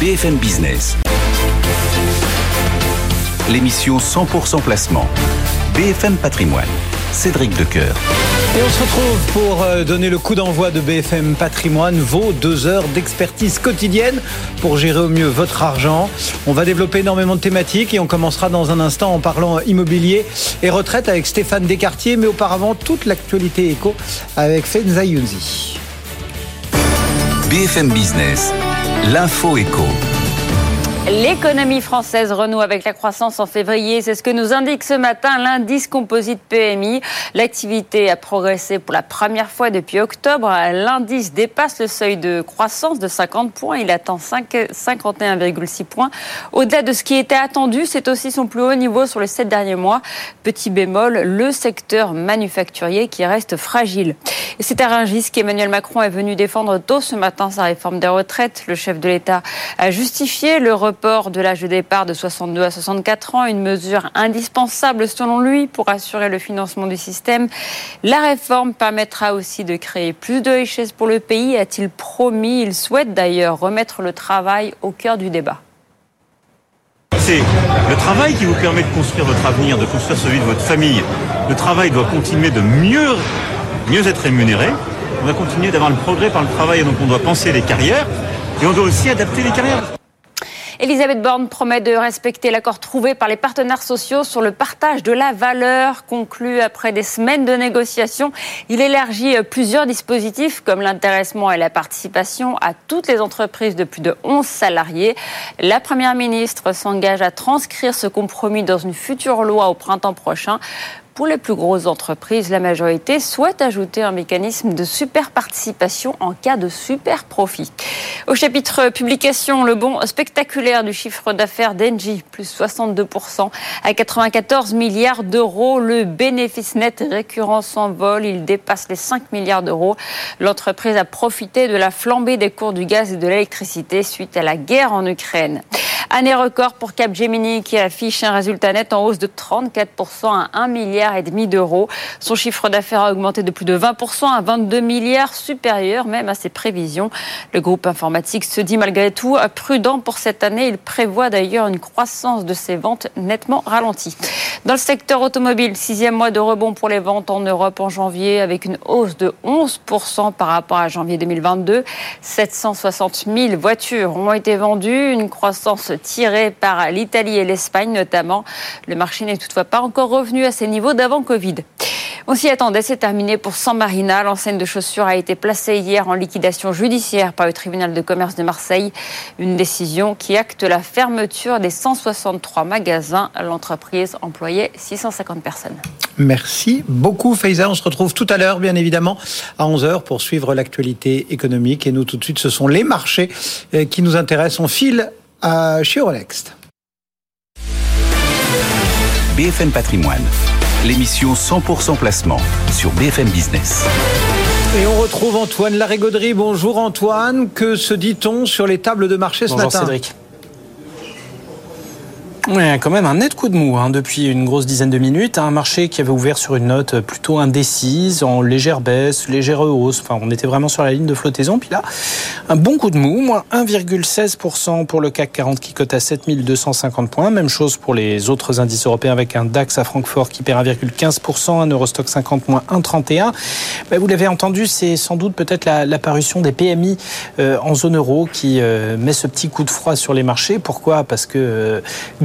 BFM Business. L'émission 100% placement. BFM Patrimoine. Cédric Decoeur. Et on se retrouve pour euh, donner le coup d'envoi de BFM Patrimoine, vos deux heures d'expertise quotidienne pour gérer au mieux votre argent. On va développer énormément de thématiques et on commencera dans un instant en parlant immobilier et retraite avec Stéphane Descartier, mais auparavant toute l'actualité éco avec Fenza Younzi. BFM Business, l'info éco. L'économie française renoue avec la croissance en février. C'est ce que nous indique ce matin l'indice composite PMI. L'activité a progressé pour la première fois depuis octobre. L'indice dépasse le seuil de croissance de 50 points. Il atteint 51,6 points. Au-delà de ce qui était attendu, c'est aussi son plus haut niveau sur les sept derniers mois. Petit bémol, le secteur manufacturier qui reste fragile. C'est à Rungis qu'Emmanuel Macron est venu défendre tôt ce matin sa réforme des retraites. Le chef de l'État a justifié le report de l'âge de départ de 62 à 64 ans, une mesure indispensable selon lui pour assurer le financement du système. La réforme permettra aussi de créer plus de richesses pour le pays, a-t-il promis. Il souhaite d'ailleurs remettre le travail au cœur du débat. C'est le travail qui vous permet de construire votre avenir, de construire celui de votre famille. Le travail doit continuer de mieux, mieux être rémunéré. On va continuer d'avoir le progrès par le travail, et donc on doit penser les carrières et on doit aussi adapter les carrières. Elisabeth Borne promet de respecter l'accord trouvé par les partenaires sociaux sur le partage de la valeur conclu après des semaines de négociations. Il élargit plusieurs dispositifs comme l'intéressement et la participation à toutes les entreprises de plus de 11 salariés. La Première ministre s'engage à transcrire ce compromis dans une future loi au printemps prochain. Pour les plus grosses entreprises, la majorité souhaite ajouter un mécanisme de super participation en cas de super profit. Au chapitre publication, le bond spectaculaire du chiffre d'affaires d'Engie, plus 62% à 94 milliards d'euros. Le bénéfice net récurrent s'envole, il dépasse les 5 milliards d'euros. L'entreprise a profité de la flambée des cours du gaz et de l'électricité suite à la guerre en Ukraine. Année record pour Capgemini qui affiche un résultat net en hausse de 34% à 1 milliard et demi d'euros. Son chiffre d'affaires a augmenté de plus de 20% à 22 milliards, supérieur même à ses prévisions. Le groupe informatique se dit malgré tout prudent pour cette année. Il prévoit d'ailleurs une croissance de ses ventes nettement ralentie. Dans le secteur automobile, sixième mois de rebond pour les ventes en Europe en janvier avec une hausse de 11% par rapport à janvier 2022. 760 000 voitures ont été vendues, une croissance tiré par l'Italie et l'Espagne notamment. Le marché n'est toutefois pas encore revenu à ses niveaux d'avant Covid. On s'y attendait, c'est terminé pour San Marina. L'enseigne de chaussures a été placée hier en liquidation judiciaire par le tribunal de commerce de Marseille. Une décision qui acte la fermeture des 163 magasins. L'entreprise employait 650 personnes. Merci beaucoup Faiza. On se retrouve tout à l'heure, bien évidemment, à 11h pour suivre l'actualité économique. Et nous, tout de suite, ce sont les marchés euh, qui nous intéressent. On file chez Euronext. BFM Patrimoine, l'émission 100% placement sur BFM Business. Et on retrouve Antoine Larigauderie. Bonjour Antoine, que se dit-on sur les tables de marché ce Bonjour matin? Cédric. Ouais, quand même un net coup de mou hein, depuis une grosse dizaine de minutes. Un marché qui avait ouvert sur une note plutôt indécise, en légère baisse, légère hausse. Enfin, on était vraiment sur la ligne de flottaison. Puis là, un bon coup de mou, moins 1,16% pour le CAC 40 qui cote à 7250 points. Même chose pour les autres indices européens avec un DAX à Francfort qui perd 1,15%, un Eurostock 50 moins 1,31. Ben, vous l'avez entendu, c'est sans doute peut-être l'apparition des PMI euh, en zone euro qui euh, met ce petit coup de froid sur les marchés. Pourquoi? Parce que euh,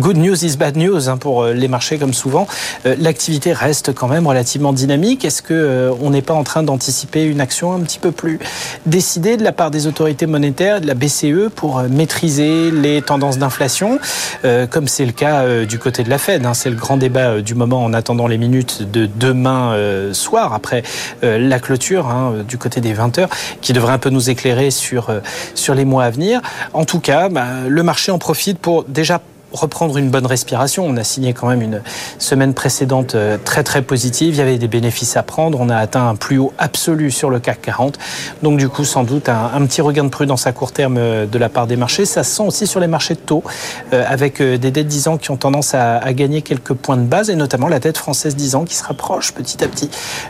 good news is bad news hein, pour euh, les marchés comme souvent. Euh, l'activité reste quand même relativement dynamique. Est-ce que euh, on n'est pas en train d'anticiper une action un petit peu plus décidée de la part des autorités monétaires, de la BCE, pour maîtriser les tendances d'inflation, comme c'est le cas du côté de la Fed hein. C'est le grand débat du moment en attendant les minutes de demain soir, après la clôture hein, du côté des 20 heures, qui devrait un peu nous éclairer sur, sur les mois à venir. En tout cas, bah, le marché en profite pour déjà reprendre une bonne respiration. On a signé quand même une semaine précédente très très positive. Il y avait des bénéfices à prendre. On a atteint un plus haut absolu sur le CAC 40. Donc du coup, sans doute un, petit regain de prudence à court terme de la part des marchés. Ça se sent aussi sur les marchés de taux, avec des dettes 10 ans qui ont tendance à, gagner quelques points de base, et notamment la dette française 10 ans qui se rapproche petit à petit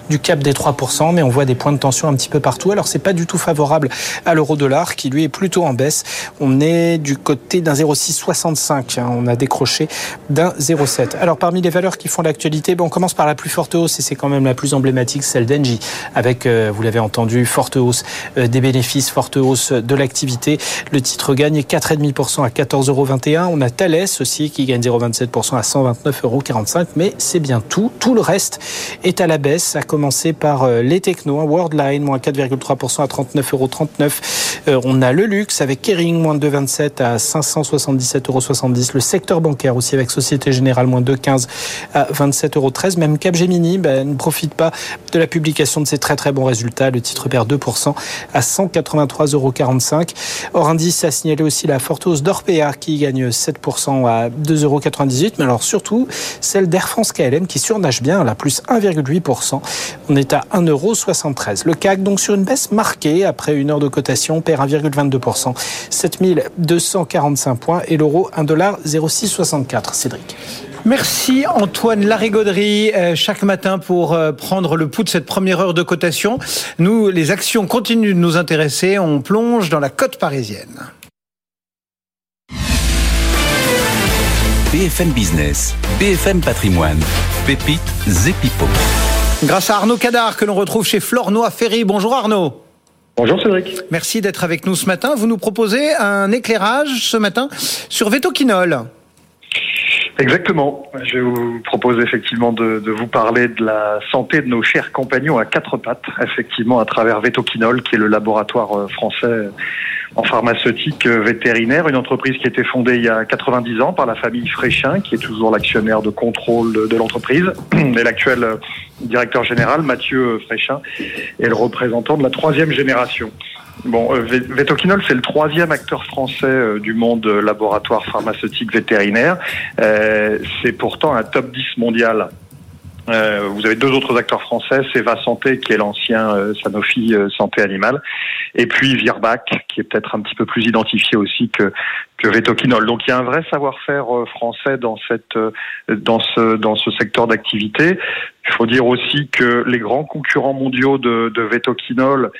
du cap des 3%, mais on voit des points de tension un petit peu partout. Alors c'est pas du tout favorable à l'euro-dollar qui lui est plutôt en baisse. On est du côté d'un 0,665. Hein. On a décroché d'un 0,7. Alors parmi les valeurs qui font l'actualité, on commence par la plus forte hausse et c'est quand même la plus emblématique, celle d'Engie, avec, euh, vous l'avez entendu, forte hausse euh, des bénéfices, forte hausse de l'activité. Le titre gagne 4,5% à 14,21 euros. On a Thales aussi qui gagne 0,27% à 129,45 euros. Mais c'est bien tout. Tout le reste est à la baisse, à commencer par euh, les technos, hein, Worldline, moins 4,3% à 39,39 euros. Euh, on a le luxe avec Kering, moins 2,27 à 577,70 euros. Le secteur bancaire aussi avec Société Générale, moins 2,15 à 27,13 euros. Même Capgemini ben, ne profite pas de la publication de ces très très bons résultats. Le titre perd 2% à 183,45 euros. Hors indice a signalé aussi la forte hausse d'Orpea qui gagne 7% à 2,98 euros. Mais alors surtout, celle d'Air France KLM qui surnage bien, la plus 1,8%. On est à 1,73€. Le CAC donc sur une baisse marquée après une heure de cotation perd 1,22%. 7245 points et l'euro 1,0664. Cédric. Merci Antoine Larigauderie euh, chaque matin pour euh, prendre le pouls de cette première heure de cotation. Nous, les actions continuent de nous intéresser. On plonge dans la côte parisienne. BFM Business, BFM Patrimoine, Pépite Zepipo. Grâce à Arnaud Cadar que l'on retrouve chez Flornois Ferry. Bonjour Arnaud. Bonjour Cédric. Merci d'être avec nous ce matin. Vous nous proposez un éclairage ce matin sur Vetoquinol. Exactement. Je vous propose effectivement de, de, vous parler de la santé de nos chers compagnons à quatre pattes, effectivement à travers Vetoquinol, qui est le laboratoire euh, français en pharmaceutique euh, vétérinaire, une entreprise qui a été fondée il y a 90 ans par la famille Fréchin, qui est toujours l'actionnaire de contrôle de l'entreprise, et l'actuel euh, directeur général, Mathieu Fréchin, est le représentant de la troisième génération. Bon, euh, Vetoquinol, c'est le troisième acteur français du monde laboratoire pharmaceutique vétérinaire. c'est pourtant un top 10 mondial euh, vous avez deux autres acteurs français, Seva Santé, qui est l'ancien euh, Sanofi euh, Santé Animale, et puis Virbac, qui est peut-être un petit peu plus identifié aussi que, que Vetoquinol. Donc il y a un vrai savoir-faire français dans cette dans ce dans ce secteur d'activité. Il faut dire aussi que les grands concurrents mondiaux de, de Vetoquinol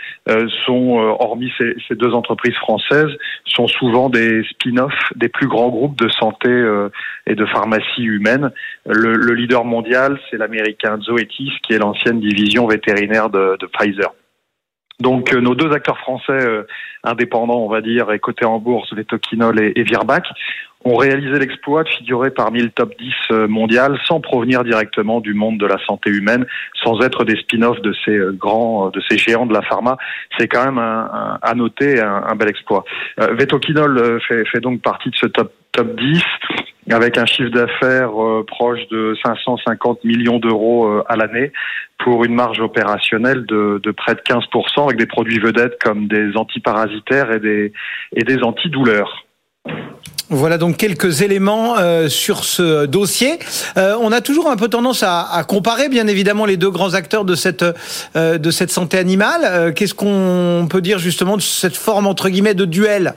sont, hormis ces, ces, deux entreprises françaises, sont souvent des spin-offs des plus grands groupes de santé et de pharmacie humaine. Le, le leader mondial, c'est la américain Zoetis, qui est l'ancienne division vétérinaire de, de Pfizer. Donc euh, nos deux acteurs français euh, indépendants, on va dire, et cotés en bourse, Vetoquinol et, et Virbac, ont réalisé l'exploit de figurer parmi le top 10 euh, mondial sans provenir directement du monde de la santé humaine, sans être des spin-offs de ces grands, de ces géants de la pharma. C'est quand même un, à noter un, un, bel exploit. Euh, Vetoquinol fait, fait donc partie de ce top top 10 avec un chiffre d'affaires euh, proche de 550 millions d'euros euh, à l'année pour une marge opérationnelle de, de, près de 15% avec des produits vedettes comme des antiparasitaires et des, et des antidouleurs. Voilà donc quelques éléments euh, sur ce dossier. Euh, on a toujours un peu tendance à, comparer, bien évidemment, les deux grands acteurs de cette euh, santé animale. Qu'est-ce qu'on peut dire justement de cette forme entre guillemets de duel?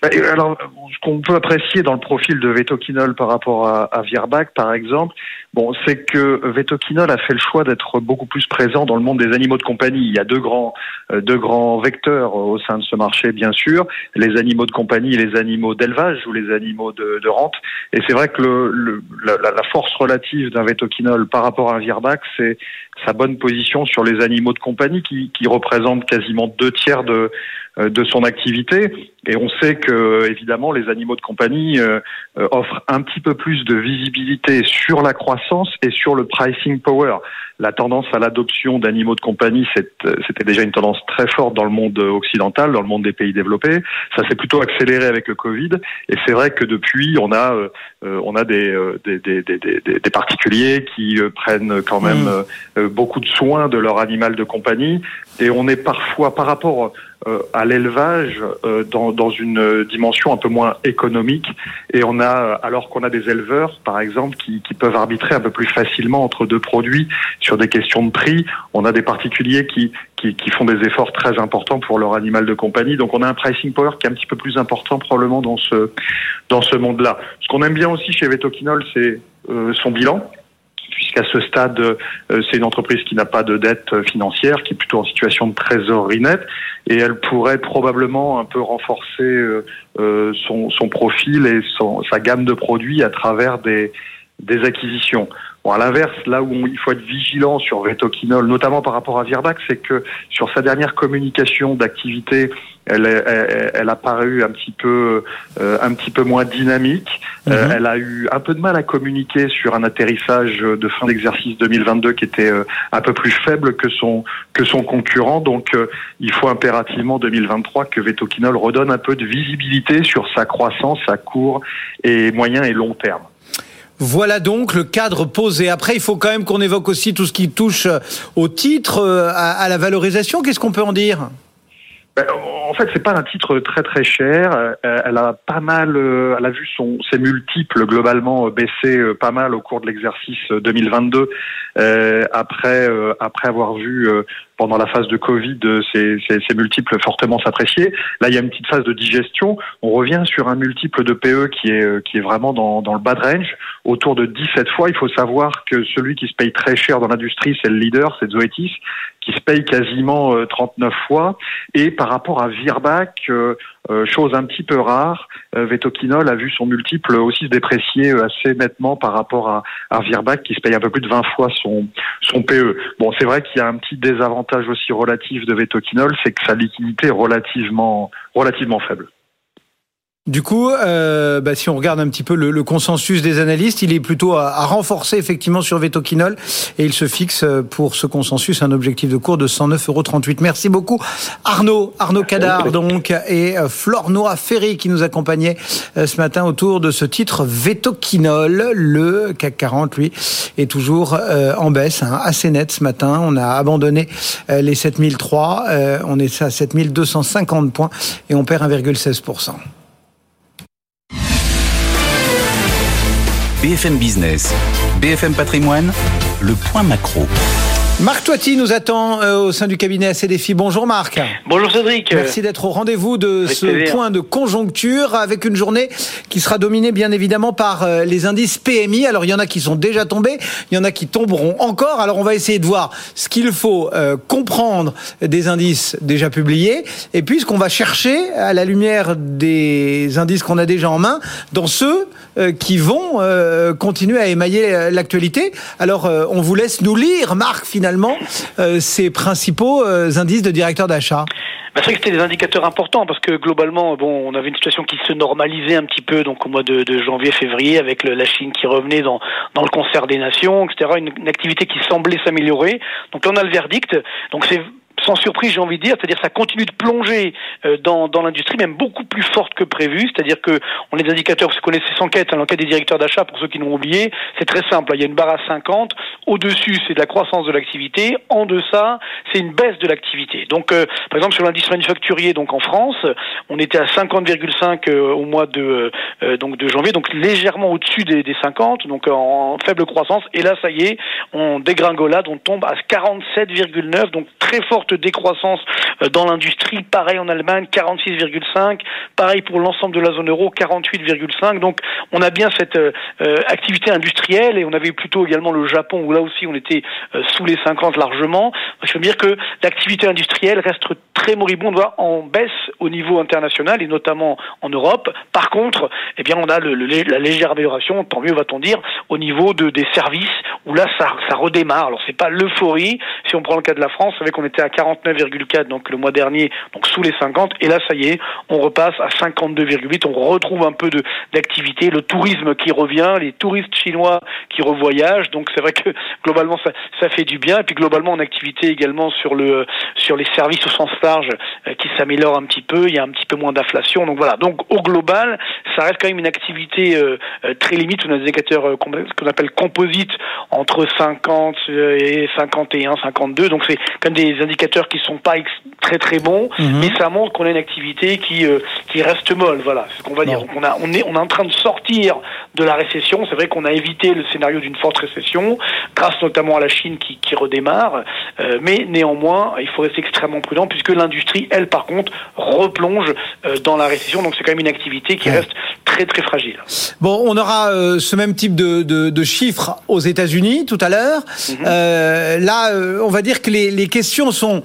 Bah, alors, ce qu'on peut apprécier dans le profil de Vetoquinol par rapport à, à par exemple, bon, c'est que Vetoquinol a fait le choix d'être beaucoup plus présent dans le monde des animaux de compagnie. Il y a deux grands, euh, deux grands vecteurs au sein de ce marché, bien sûr, les animaux de compagnie et les animaux d'élevage ou les animaux de, rente. Et c'est vrai que le, le, la, force relative d'un Vetoquinol par rapport à un Virbac, c'est sa bonne position sur les animaux de compagnie qui, qui représentent quasiment deux tiers de, euh, de son activité. Et on sait que, évidemment, les animaux de compagnie euh, euh, offrent un petit peu plus de visibilité sur la croissance et sur le pricing power. La tendance à l'adoption d'animaux de compagnie, c'était déjà une tendance très forte dans le monde occidental, dans le monde des pays développés. Ça s'est plutôt accéléré avec le Covid. Et c'est vrai que depuis, on a, on a des, des, des, des, des particuliers qui prennent quand même mmh. beaucoup de soins de leur animal de compagnie. Et on est parfois, par rapport à l'élevage dans, dans une dimension un peu moins économique. Et on a, alors qu'on a des éleveurs, par exemple, qui, qui peuvent arbitrer un peu plus facilement entre deux produits sur des questions de prix, on a des particuliers qui, qui, qui font des efforts très importants pour leur animal de compagnie. Donc on a un pricing power qui est un petit peu plus important probablement dans ce dans ce monde-là. Ce qu'on aime bien aussi chez Vetoquinol, c'est son bilan puisqu'à ce stade, euh, c'est une entreprise qui n'a pas de dette financière, qui est plutôt en situation de trésorerie nette, et elle pourrait probablement un peu renforcer euh, euh, son, profil et sa gamme de produits à travers des acquisitions. Bon, à l'inverse, là où il faut être vigilant sur Vetoquinol, notamment par rapport à Virbac, c'est que sur sa dernière communication d'activité, elle, elle, elle, a paru un petit peu, euh, un petit peu moins dynamique. Euh, mhm. elle a eu un peu de mal à communiquer sur un atterrissage de fin d'exercice 2022 qui était euh, un peu plus faible que son que son concurrent. Donc, il faut impérativement 2023 que Vetoquinol redonne un peu de visibilité sur sa croissance à court et moyen et long terme. Voilà donc le cadre posé. Après, il faut quand même qu'on évoque aussi tout ce qui touche au titre, à, la valorisation. Qu'est-ce qu'on peut en dire? En fait, c'est pas un titre très très cher. Euh, elle a pas mal, euh, elle a vu son ses multiples globalement euh, baisser pas mal au cours de l'exercice 2022 après après avoir vu pendant la phase de Covid ces multiples fortement s'apprécier. Là, il y a une petite phase de digestion. On revient sur un multiple de PE qui est qui est vraiment dans dans le bas de range, autour de 17 fois. Il faut savoir que celui qui se paye très cher dans l'industrie, c'est le leader, c'est Zoetis, qui se paye quasiment 39 fois. Et par rapport à Virbac, euh, euh, chose un petit peu rare, euh, Vetoquinol a vu son multiple aussi se déprécier assez nettement par rapport à, à Virbac qui se paye un peu plus de 20 fois son, son PE. Bon, c'est vrai qu'il y a un petit désavantage aussi relatif de Vetoquinol, c'est que sa liquidité est relativement, relativement faible. Du coup, euh, bah, si on regarde un petit peu le, le, consensus des analystes, il est plutôt à, à, renforcer effectivement sur Vetoquinol et il se fixe euh, pour ce consensus un objectif de cours de 109,38 euros. Merci beaucoup Arnaud, Arnaud Cadar donc et euh, Flore Noa Ferry qui nous accompagnait euh, ce matin autour de ce titre Vetoquinol. Le CAC 40 lui est toujours en baisse, hein, assez net ce matin. On a abandonné les 7003, on est à 7250 points et on perd 1,16%. BFM Business, BFM Patrimoine, le point macro. Marc Toiti nous attend euh, au sein du cabinet Défi. Bonjour Marc. Bonjour Cédric. Merci d'être au rendez-vous de ce point de conjoncture avec une journée qui sera dominée bien évidemment par euh, les indices PMI. Alors il y en a qui sont déjà tombés, il y en a qui tomberont encore. Alors on va essayer de voir ce qu'il faut euh, comprendre des indices déjà publiés et puis ce qu'on va chercher à la lumière des indices qu'on a déjà en main dans ceux qui vont continuer à émailler l'actualité. Alors on vous laisse nous lire Marc finalement euh, ces principaux euh, indices de directeur d'achat bah, c'est vrai que c'était des indicateurs importants parce que globalement, bon, on avait une situation qui se normalisait un petit peu donc au mois de, janvier-février avec la Chine qui revenait dans, le concert des nations, etc. Une, une activité qui semblait s'améliorer. Donc là, on a le verdict. Donc c'est sans surprise, j'ai envie de dire, c'est-à-dire ça continue de plonger euh, dans, l'industrie, même beaucoup plus forte que prévu. C'est-à-dire que on des indicateurs, vous connaissez cette enquête, hein, l'enquête des directeurs d'achat, pour ceux qui l'ont oublié, c'est très simple. Il y a une barre à 50. Au-dessus, c'est de la croissance de l'activité. En deçà, c'est une baisse de l'activité. Donc, euh, par exemple, sur l'indice manufacturier, donc en France, on était à 50,5 euh, au mois de janvier, donc légèrement au-dessus des, des 50, donc en faible croissance. Et là, ça y est, on dégringolade, on tombe à 47,9, donc très forte décroissance euh, dans l'industrie. Pareil en Allemagne, 46,5. Pareil pour l'ensemble de la zone euro, 48,5. Donc on a bien cette euh, euh, activité industrielle et on avait plutôt également le Japon où là aussi on était sous les 50 largement. Je veux dire que l'activité industrielle reste très moribonde, en baisse au niveau international et notamment en Europe. Par contre, eh bien on a le, la légère amélioration, tant mieux va-t-on dire, au niveau de, des services où là ça, ça redémarre. Alors c'est pas l'euphorie. Si on prend le cas de la France, avec qu'on était à 49,4 donc le mois dernier, donc sous les 50. Et là, ça y est, on repasse à 52,8. On retrouve un peu de d'activité, le tourisme qui revient, les touristes chinois qui revoyagent. Donc c'est vrai que globalement ça, ça fait du bien. Et puis globalement en activité également sur le sur les services au sens large euh, qui s'améliorent un petit peu. Il y a un petit peu moins d'inflation. Donc voilà. Donc au global, ça reste quand même une activité euh, euh, très limite. On a des indicateurs qu'on appelle composite entre 50 et 51, 52. Donc c'est quand même des indicateurs qui sont pas très très bon, mais ça montre qu'on a une activité qui qui reste molle. Voilà, c'est ce qu'on va dire. on a on est on est en train de sortir de la récession. C'est vrai qu'on a évité le scénario d'une forte récession, grâce notamment à la Chine qui, qui redémarre. mais néanmoins, il faut rester extrêmement prudent puisque l'industrie, elle, par replonge dans la récession. Donc c'est quand même une activité qui reste très très fragile. Bon, on aura ce même type de, de, de chiffres aux États-Unis tout à l'heure. Mhm. Euh, là, euh, on va dire que les, les, questions sont.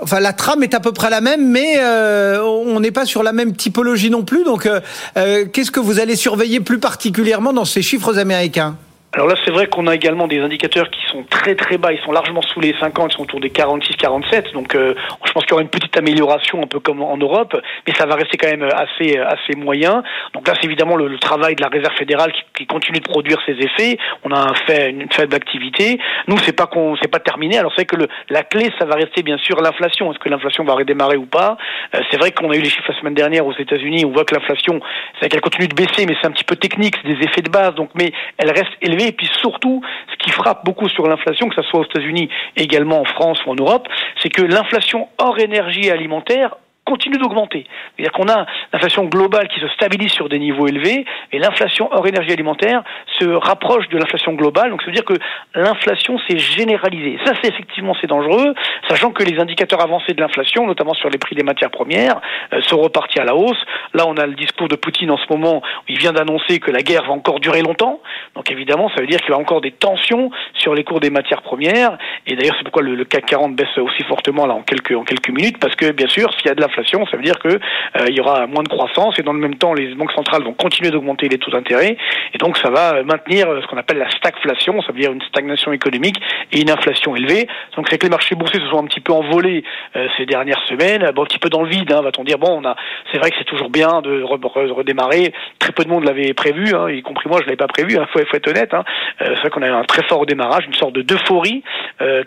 Enfin, la trame est à peu près la même, mais euh, on n'est pas sur la même typologie non plus. Donc, qu'est-ce que vous allez surveiller plus particulièrement dans ces chiffres américains? Alors là, c'est vrai qu'on a également des indicateurs qui sont très très bas. Ils sont largement sous les 50, ils sont autour des 46-47. Donc, euh, je pense qu'il y aura une petite amélioration, un peu comme en Europe, mais ça va rester quand même assez assez moyen. Donc là, c'est évidemment le, travail de la Réserve fédérale qui, continue de produire ses effets. On a fait une faible activité. Nous, c'est pas qu'on c'est pas terminé. Alors c'est que le, la clé, ça va rester bien sûr l'inflation. Est-ce que l'inflation va redémarrer ou pas? Euh, C'est vrai qu'on a eu les chiffres la semaine dernière aux États-Unis. On voit que l'inflation, c'est qu'elle continue de baisser, mais c'est un petit peu technique, c'est des effets de base. Donc, mais elle reste élevée et puis surtout, ce qui frappe beaucoup sur l'inflation, que ce soit aux États-Unis, également en France ou en Europe, c'est que l'inflation hors énergie alimentaire continue d'augmenter. C'est-à-dire qu'on a l'inflation globale qui se stabilise sur des niveaux élevés et l'inflation hors énergie alimentaire se rapproche de l'inflation globale. Donc ça veut dire que l'inflation s'est généralisée. Ça, c'est effectivement c'est dangereux, sachant que les indicateurs avancés de l'inflation, notamment sur les prix des matières premières, euh, sont repartis à la hausse. Là, on a le discours de Poutine en ce moment où il vient d'annoncer que la guerre va encore durer longtemps. Donc évidemment, ça veut dire qu'il y a encore des tensions sur les cours des matières premières. Et d'ailleurs, c'est pourquoi le, CAC 40 baisse aussi fortement là en quelques en quelques minutes, parce que bien sûr, s'il y a de la ça veut dire que euh, il y aura moins de croissance et dans le même temps, les banques centrales vont continuer d'augmenter les taux d'intérêt et donc ça va maintenir euh, ce qu'on appelle la stagflation, ça veut dire une stagnation économique et une inflation élevée. Donc c'est que les marchés boursiers se sont un petit peu envolés euh, ces dernières semaines, un petit peu dans le vide, hein, va-t-on dire. Bon, on a, c'est vrai que c'est toujours bien de redémarrer. Très peu de monde l'avait prévu, hein, y compris moi, je l'avais pas prévu. Il hein, faut, faut, être honnête. Hein. c'est vrai qu'on a eu un très fort redémarrage, une sorte de d'euphorie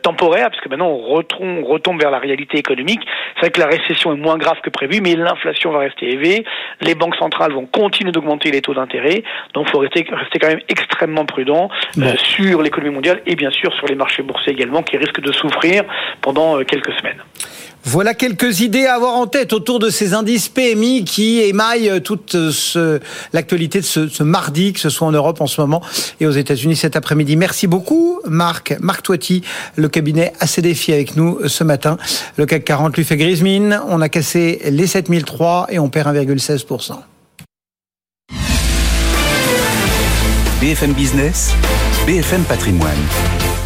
temporaire, parce que maintenant on retombe, retombe vers la réalité économique. C'est vrai que la récession est moins grave que prévu, mais l'inflation va rester élevée. Les banques centrales vont continuer d'augmenter les taux d'intérêt. Donc, il faut rester, rester, quand même extrêmement prudent euh, sur l'économie mondiale et bien sûr sur les marchés boursiers également, qui risquent de souffrir pendant euh, quelques semaines. Voilà quelques idées à avoir en tête autour de ces indices PMI qui émaillent toute l'actualité de ce, mardi, que ce soit en Europe en ce moment et aux États-Unis cet après-midi. Merci beaucoup, Marc. Marc Toiti, le cabinet assez défi avec nous ce matin. Le CAC 40 lui fait grise mine. On a cassé les 7003 et on perd 1,16%. BFM Business, BFM Patrimoine,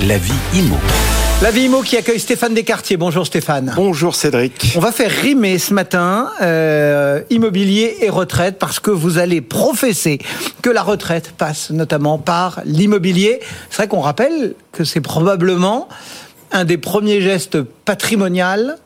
la vie immo. La vie IMO qui accueille Stéphane Descartiers. Bonjour Stéphane. Bonjour Cédric. On va faire rimer ce matin euh, immobilier et retraite parce que vous allez professer que la retraite passe notamment par l'immobilier. C'est vrai qu'on rappelle que c'est probablement un des premiers gestes patrimoniaux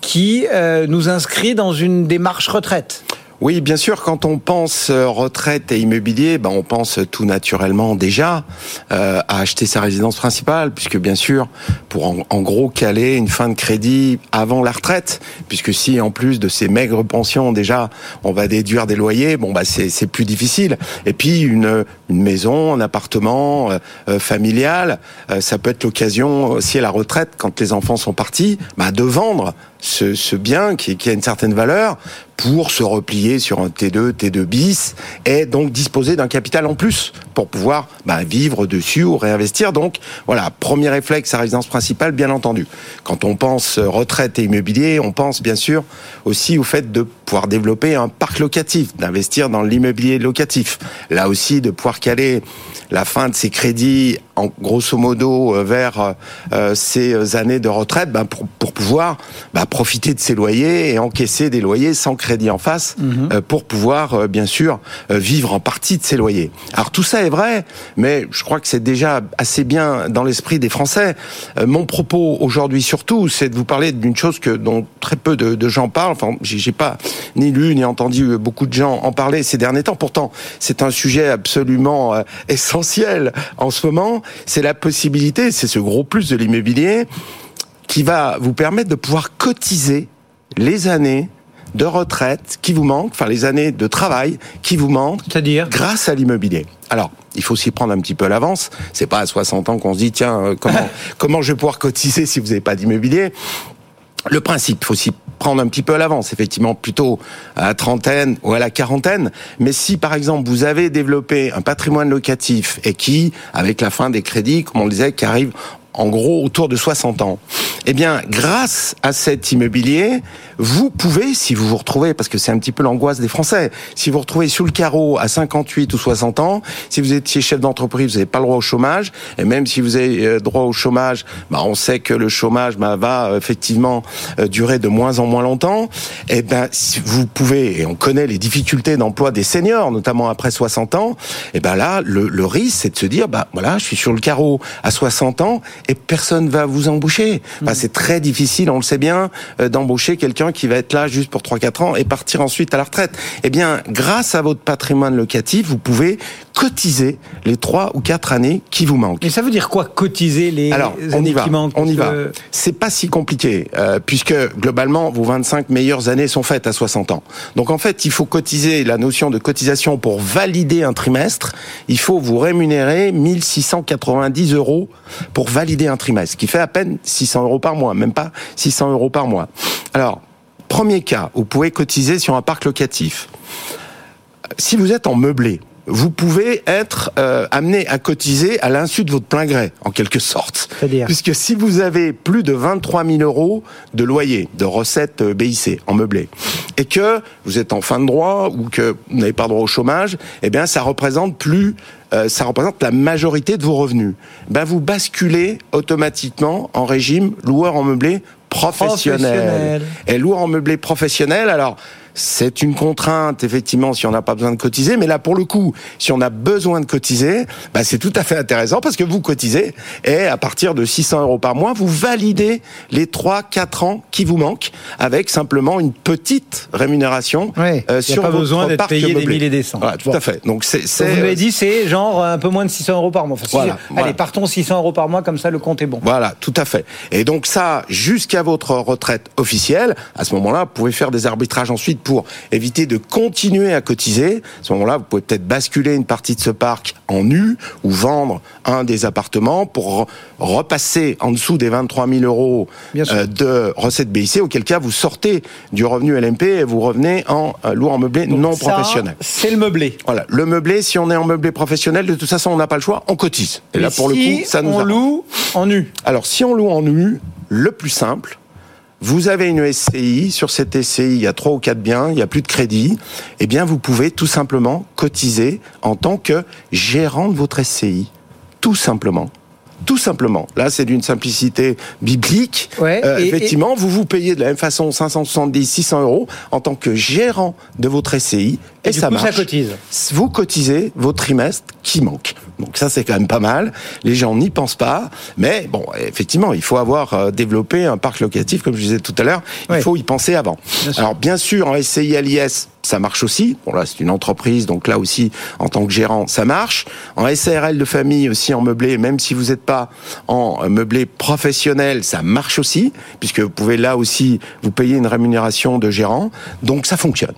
qui euh, nous inscrit dans une démarche retraite. Oui, bien sûr, quand on pense euh, retraite et immobilier, ben on pense tout naturellement déjà euh, à acheter sa résidence principale, puisque bien sûr, pour en, gros caler une fin de crédit avant la retraite, puisque si en plus de ces maigres pensions déjà, on va déduire des loyers, bon bah c'est plus difficile. Et puis une, maison, un appartement euh, familial, ça peut être l'occasion aussi à la retraite, quand les enfants sont partis, bah, de vendre ce, bien qui a une certaine valeur pour se replier sur un T2, T2 bis, et donc disposer d'un capital en plus pour pouvoir bah, vivre dessus ou réinvestir. Donc voilà, premier réflexe sa résidence principale, bien entendu. Quand on pense retraite et immobilier, on pense bien sûr aussi au fait de pouvoir développer un parc locatif, d'investir dans l'immobilier locatif. Là aussi, de pouvoir caler la fin de ses crédits en grosso modo euh, vers euh, ces années de retraite ben, pour, pour pouvoir bah, profiter de ses loyers et encaisser des loyers sans crédit en face euh, pour pouvoir bien sûr vivre en partie de ses loyers. Alors tout ça est vrai, mais je crois que c'est déjà assez bien dans l'esprit des Français. mon propos aujourd'hui surtout, c'est de vous parler d'une chose que dont très peu de, de gens parlent. Enfin, j'ai pas ni lu ni entendu beaucoup de gens en parler ces derniers temps. Pourtant, c'est un sujet absolument essentiel en ce moment c'est la possibilité, c'est ce gros plus de l'immobilier qui va vous permettre de pouvoir cotiser les années de retraite qui vous manquent, enfin les années de travail qui vous manquent, c'est-à-dire grâce à l'immobilier. Alors, il faut s'y prendre un petit peu à l'avance. C'est pas à 60 ans qu'on se dit tiens euh, comment comment je vais pouvoir cotiser si vous n'avez pas d'immobilier? le principe, faut s'y prendre un petit peu à l'avance, effectivement, plutôt à la trentaine ou à la quarantaine. Mais si, par exemple, vous avez développé un patrimoine locatif et qui, avec la fin des crédits, comme on le disait, qui arrive en gros autour de 60 ans. Eh bien, grâce à cet immobilier, vous pouvez, si vous vous retrouvez, parce que c'est un petit peu l'angoisse des Français, si vous vous retrouvez sous le carreau à 58 ou 60 ans, si vous étiez chef d'entreprise, vous n'avez pas le droit au chômage, et même si vous avez euh, droit au chômage, bah, on sait que le chômage bah, va euh, effectivement euh, durer de moins en moins longtemps. Eh ben, vous pouvez, et on connaît les difficultés d'emploi des seniors, notamment après 60 ans, et ben là, le, le risque, c'est de se dire, bah voilà, je suis sur le carreau à 60 ans et personne va vous embaucher. Bah, c'est très difficile, on le sait bien, d'embaucher quelqu'un qui va être là juste pour 3-4 ans et partir ensuite à la retraite. Eh bien, grâce à votre patrimoine locatif, vous pouvez cotiser les 3 ou 4 années qui vous manquent. Et ça veut dire quoi cotiser les Alors, on années y va. qui manquent On y va. que- C'est pas si compliqué, euh, puisque globalement, vos 25 meilleures années sont faites à 60 ans. Donc en fait, il faut cotiser la notion de cotisation pour valider un trimestre. Il faut vous rémunérer 1690 euros pour valider un trimestre, qui fait à peine 600 euros par mois, même pas 600 euros par mois. Alors, premier cas, vous pouvez cotiser sur un parc locatif. Si vous êtes en meublé, vous pouvez être euh, amené à cotiser à l'insu de votre plein gré, en quelque sorte. C'est-à-dire Puisque si vous avez plus de 23 000 euros de loyer, de recettes euh, BIC en meublé, et que vous êtes en fin de droit ou que vous n'avez pas droit au chômage, eh bien, ça représente plus, euh, ça représente la majorité de vos revenus. Ben, vous basculez automatiquement en régime loueur en meublé professionnel. Professionnel. Et loueur en meublé professionnel, alors. C'est une contrainte, effectivement, si on n'a pas besoin de cotiser. Mais là, pour le coup, si on a besoin de cotiser, bah, c'est tout à fait intéressant parce que vous cotisez et à partir de 600 euros par mois, vous validez les 3-4 ans qui vous manquent avec simplement une petite rémunération Ouais, euh, y a sur pas votre besoin d'être payé des meublé. mille et des cents. Voilà, tout Bon. à fait. Donc c'est, vous m'avez dit, c'est genre un peu moins de 600 euros par mois. Enfin, si- Voilà, allez, partons 600 euros par mois, comme ça le compte est bon. Voilà, tout à fait. Et donc ça, jusqu'à votre retraite officielle, à ce moment-là, vous pouvez faire des arbitrages ensuite pour éviter de continuer à cotiser. À ce moment-là, vous pouvez peut-être basculer une partie de ce parc en nu ou vendre un des appartements pour re- repasser en dessous des 23 000 euros euh, de recettes BIC, auquel cas vous sortez du revenu LMP et vous revenez en euh, loueur en meublé non Ça, professionnel. C'est le meublé. Voilà, le meublé, si on est en meublé professionnel, de toute façon, on n'a pas le choix, on cotise. Et là, pour si le coup, ça nous on loue en nu. Alors, si on loue en nu, le plus simple, vous avez une SCI, sur cette SCI, il y a trois ou quatre biens, il n'y a plus de crédit, eh bien, vous pouvez tout simplement cotiser en tant que gérant de votre SCI. Tout simplement. Tout simplement. Là, c'est d'une simplicité biblique. Ouais, Euh, et- effectivement, vous vous payez de la même façon 570, 600 euros en tant que gérant de votre SCI. Et, Et du ça coup, ça marche. cotise. Vous cotisez vos trimestres qui manquent. Donc ça, c'est quand même pas mal. Les gens n'y pensent pas. Mais bon, effectivement, il faut avoir euh, développé un parc locatif, comme je disais tout à l'heure. Il Oui. faut y penser avant. Bien. Alors bien sûr, en SCI à l'IS, ça marche aussi. Bon là, c'est une entreprise, donc là aussi, en tant que gérant, ça marche. En SARL de famille aussi, en meublé, même si vous n'êtes pas en euh, meublé professionnel, ça marche aussi, puisque vous pouvez là aussi vous payer une rémunération de gérant. Donc ça fonctionne.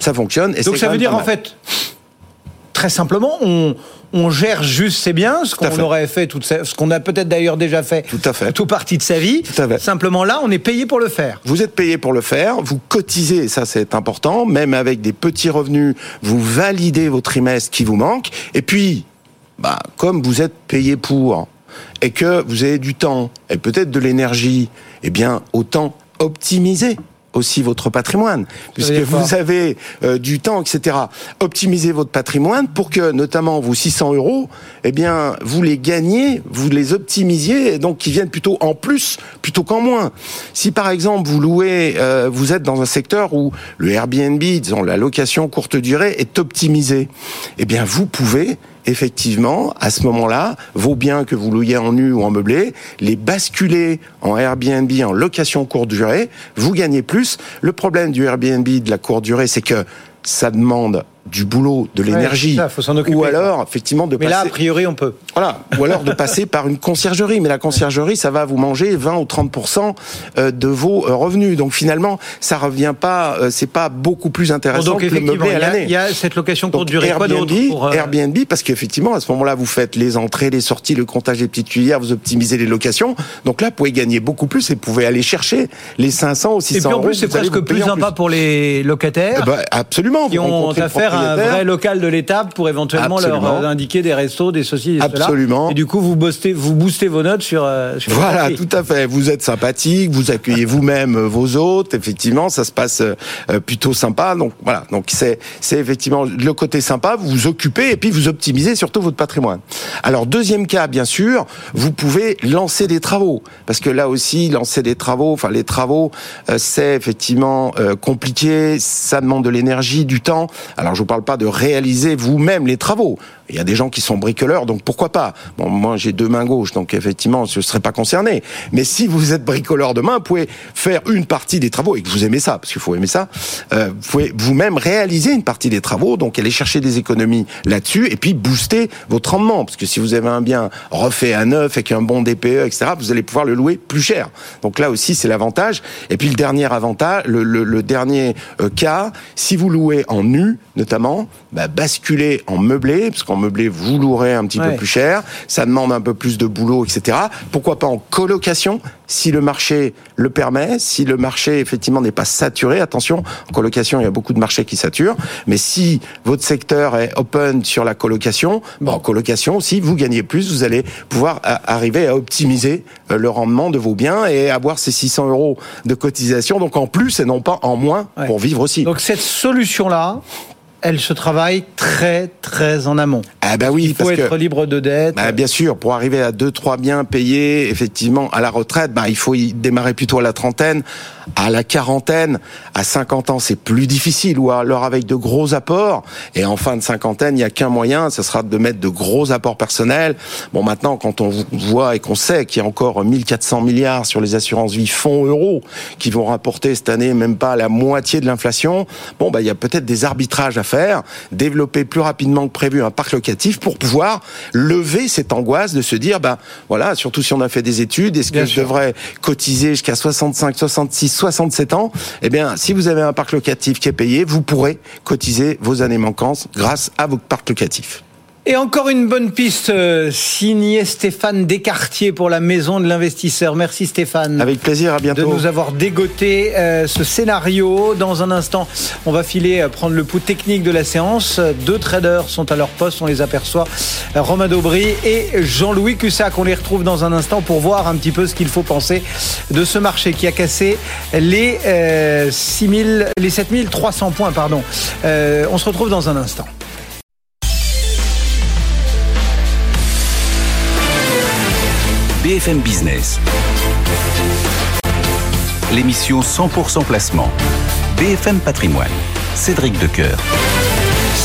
Ça fonctionne. Et Donc ça veut dire en fait, très simplement, on, on gère juste ses biens, ce qu'on aurait fait, toute sa- ce qu'on a peut-être d'ailleurs déjà fait, Tout à fait. tout partie de sa vie. Tout à fait. Simplement là, on est payé pour le faire. Vous êtes payé pour le faire, vous cotisez, ça c'est important, même avec des petits revenus, vous validez vos trimestres qui vous manquent, et puis, bah, comme vous êtes payé pour, et que vous avez du temps, et peut-être de l'énergie, eh bien, autant optimiser aussi votre patrimoine, puisque vous avez euh, du temps, etc. Optimisez votre patrimoine pour que, notamment, vos 600 euros, eh bien, vous les gagnez, vous les optimisiez, et donc qu'ils viennent plutôt en plus plutôt qu'en moins. Si par exemple vous louez, euh, vous êtes dans un secteur où le Airbnb, disons la location courte durée, est optimisé, eh bien, vous pouvez effectivement, à ce moment-là, vos biens que vous louiez en nu ou en meublé, les basculer en Airbnb, en location courte durée, vous gagnez plus. Le problème du Airbnb de la courte durée, c'est que ça demande du boulot, de l'énergie, ça, faut s'en occuper, ou quoi. alors effectivement de Mais passer. là, a priori, on peut. Voilà. Ou alors de passer par une conciergerie. Mais la conciergerie, ça va vous manger 20 ou 30 euh, de vos euh, revenus. Donc finalement, ça revient pas, euh, c'est pas beaucoup plus Bon, intéressant donc que le effectivement, meublé il à y, a, l'année. il y a cette location courte durée. Quoi Airbnb, pour, euh, Airbnb, parce qu'effectivement, à ce moment-là, vous faites les entrées, les sorties, le comptage des petites cuillères, vous optimisez les locations. Donc là, vous pouvez gagner beaucoup plus et vous pouvez aller chercher les 500 ou 600 Et puis en euros plus, c'est presque plus sympa pour les locataires. Ben, absolument. qui vous ont affaire un vrai local de l'État pour éventuellement Absolument. leur euh, indiquer des restos, des ceci, des cela. Absolument. Et du coup, vous boostez, vous boostez vos notes sur. euh, sur Voilà, tout à fait. Vous êtes sympathique, vous accueillez vous-même euh, vos hôtes. Effectivement, ça se passe plutôt sympa. Donc voilà, donc c'est c'est effectivement le côté sympa. Vous vous occupez et puis vous optimisez surtout votre patrimoine. Alors deuxième cas, bien sûr, vous pouvez lancer des travaux parce que là aussi lancer des travaux, enfin les travaux, c'est effectivement compliqué. Ça demande de l'énergie, du temps. Alors je vous parle pas de réaliser vous-même les travaux. Il y a des gens qui sont bricoleurs, donc pourquoi pas? Bon, moi j'ai deux mains gauches, donc effectivement je ne serais pas concerné. Mais si vous êtes bricoleur demain, vous pouvez faire une partie des travaux et que vous aimez ça, parce qu'il faut aimer ça. euh, vous pouvez vous-même réaliser une partie des travaux, donc aller chercher des économies là-dessus et puis booster votre rendement, parce que si vous avez un bien refait à neuf avec un bon DPE, etc., vous allez pouvoir le louer plus cher. Donc là aussi c'est l'avantage. Et puis le dernier avantage, le, dernier euh, cas, si vous louez en nu, notamment, bah, basculer en meublé, parce qu'en meublé vous louerez un petit Ouais. peu plus cher, ça demande un peu plus de boulot, etc. Pourquoi pas en colocation, si le marché le permet, si le marché effectivement n'est pas saturé. Attention, en colocation il y a beaucoup de marchés qui saturent, mais si votre secteur est open sur la colocation, bon, en colocation aussi vous gagnez plus, vous allez pouvoir a- arriver à optimiser euh, le rendement de vos biens et avoir ces 600 euros de cotisation, donc en plus et non pas en moins Ouais. pour vivre aussi. Donc cette solution-là, elle se travaille très très en amont. ah bah oui, Il faut parce que être libre de dette. Bah, bien sûr, pour arriver à deux trois biens payés, effectivement, à la retraite, bah, il faut y démarrer plutôt à la trentaine, à la quarantaine, à 50 ans, c'est plus difficile, ou alors avec de gros apports. Et en fin de cinquantaine, il n'y a qu'un moyen, ce sera de mettre de gros apports personnels. Bon, maintenant, quand on voit et qu'on sait qu'il y a encore 1400 milliards sur les assurances vie fonds euros qui vont rapporter cette année même pas la moitié de l'inflation, bon, bah, il y a peut-être des arbitrages à faire, développer plus rapidement que prévu un parc locatif pour pouvoir lever cette angoisse de se dire, ben voilà, surtout si on a fait des études, est-ce que Bien je sûr. devrais cotiser jusqu'à 65, 66, 67 ans Eh bien, si vous avez un parc locatif qui est payé, vous pourrez cotiser vos années manquantes grâce à votre parc locatif. Et encore une bonne piste euh, signée Stéphane Descartier pour la maison de l'investisseur. Merci Stéphane. Avec plaisir, à de bientôt. nous avoir dégoté euh, ce scénario. Dans un instant, on va filer euh, prendre le pouls technique de la séance. Deux traders sont à leur poste, on les aperçoit. Romain Daubry et Jean-Louis Cussac. On les retrouve dans un instant pour voir un petit peu ce qu'il faut penser de ce marché qui a cassé les, euh, 6000, les 7300 points. Pardon. On se retrouve dans un instant. BFM Business. L'émission 100% placement. BFM Patrimoine. Cédric Decoeur.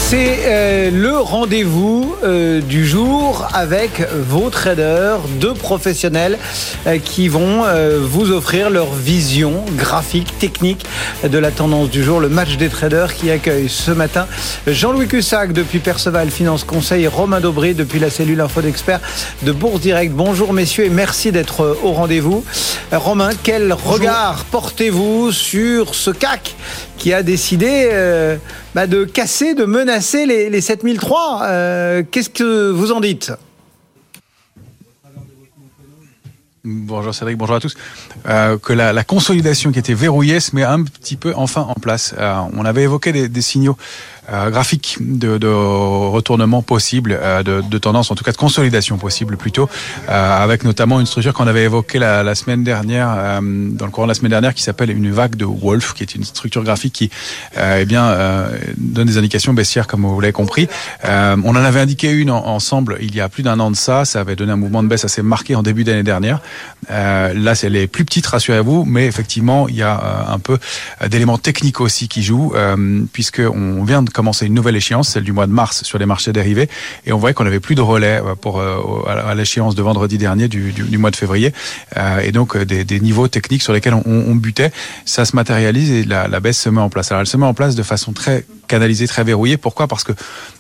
C'est euh, le rendez-vous euh, du jour avec vos traders, deux professionnels euh, qui vont euh, vous offrir leur vision graphique, technique de la tendance du jour. Le match des traders qui accueille ce matin Jean-Louis Cussac depuis Perceval Finance Conseil et Romain Dobré depuis la cellule Info d'Experts de Bourse Direct. Bonjour messieurs et merci d'être au rendez-vous. Romain, quel regard portez-vous sur ce CAC qui a décidé euh, bah, de casser, de menacer les, les 7003 Euh, Qu'est-ce que vous en dites? Bonjour Cédric, bonjour à tous. Euh, que la, consolidation qui était verrouillée se met un petit peu enfin en place. On avait évoqué des signaux euh, graphiques de, de retournement possible, euh, de, de tendance, en tout cas de consolidation possible plutôt, euh, avec notamment une structure qu'on avait évoquée la, la semaine dernière, euh, dans le courant de la semaine dernière, qui s'appelle une vague de Wolf, qui est une structure graphique qui, euh, eh bien, euh, donne des indications baissières, comme vous l'avez compris. On en avait indiqué une en- ensemble il y a plus d'un an de ça. Ça avait donné un mouvement de baisse assez marqué en début d'année dernière. Là, c'est les plus petites, rassurez-vous, mais effectivement, il y a un peu d'éléments techniques aussi qui jouent, puisque on vient de commencer une nouvelle échéance, celle du mois de mars sur les marchés dérivés, et on voyait qu'on avait plus de relais euh, pour euh, à l'échéance de vendredi dernier du, du, mois de février, Euh, et donc des, niveaux techniques sur lesquels on, on butait, ça se matérialise et la, la baisse se met en place. Alors, elle se met en place de façon très canalisé, très verrouillé. Pourquoi? Parce que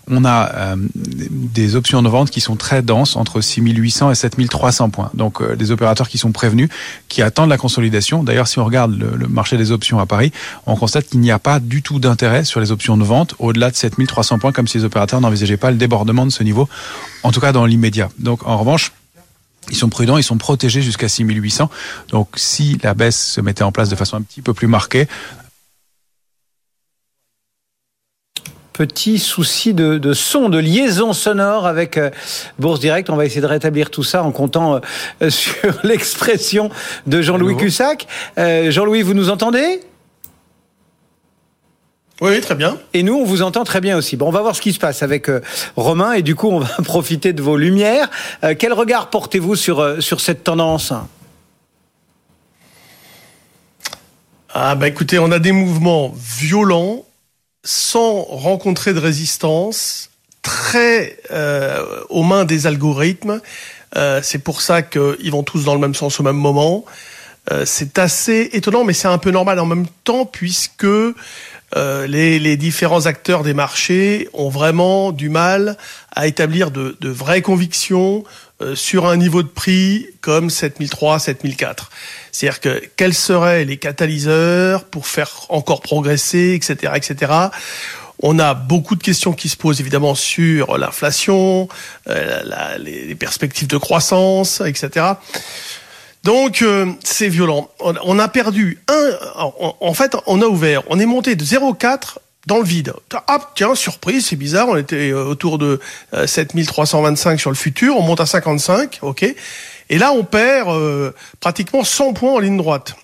on a euh, des options de vente qui sont très denses, entre 6800 et 7300 points. Donc euh, des opérateurs qui sont prévenus, qui attendent la consolidation. D'ailleurs, si on regarde le, le, marché des options à Paris, on constate qu'il n'y a pas du tout d'intérêt sur les options de vente au-delà de 7300 points, comme si les opérateurs n'envisageaient pas le débordement de ce niveau, en tout cas dans l'immédiat. Donc en revanche, ils sont prudents, ils sont protégés jusqu'à 6800. Donc si la baisse se mettait en place de façon un petit peu plus marquée, petit souci de, de, son, de liaison sonore avec euh, Bourse Direct. On va essayer de rétablir tout ça en comptant euh, sur l'expression de Jean-Louis Cussac. Euh, Jean-Louis, vous nous entendez? Oui, très bien. Et nous, on vous entend très bien aussi. Bon, on va voir ce qui se passe avec euh, Romain et du coup, on va profiter de vos lumières. Euh, quel regard portez-vous sur, sur cette tendance? Ah bah écoutez, on a des mouvements violents sans rencontrer de résistance, très euh, aux mains des algorithmes. Euh, c'est pour ça qu'ils vont tous dans le même sens au même moment. Euh, c'est assez étonnant, mais c'est un peu normal en même temps, puisque euh, les, les, différents acteurs des marchés ont vraiment du mal à établir de, de vraies convictions sur un niveau de prix comme 7003, 7004. C'est-à-dire que quels seraient les catalyseurs pour faire encore progresser, etc., etc. On a beaucoup de questions qui se posent évidemment sur l'inflation, euh, les, perspectives de croissance, etc. Donc euh, c'est violent. On, a perdu un. En, fait, on a ouvert. On est monté de 0,4 dans le vide. Ah tiens, surprise, c'est bizarre. On était autour de euh, 7325 sur le futur. On monte à 55, ok. Et là, on perd euh, pratiquement 100 points en ligne droite.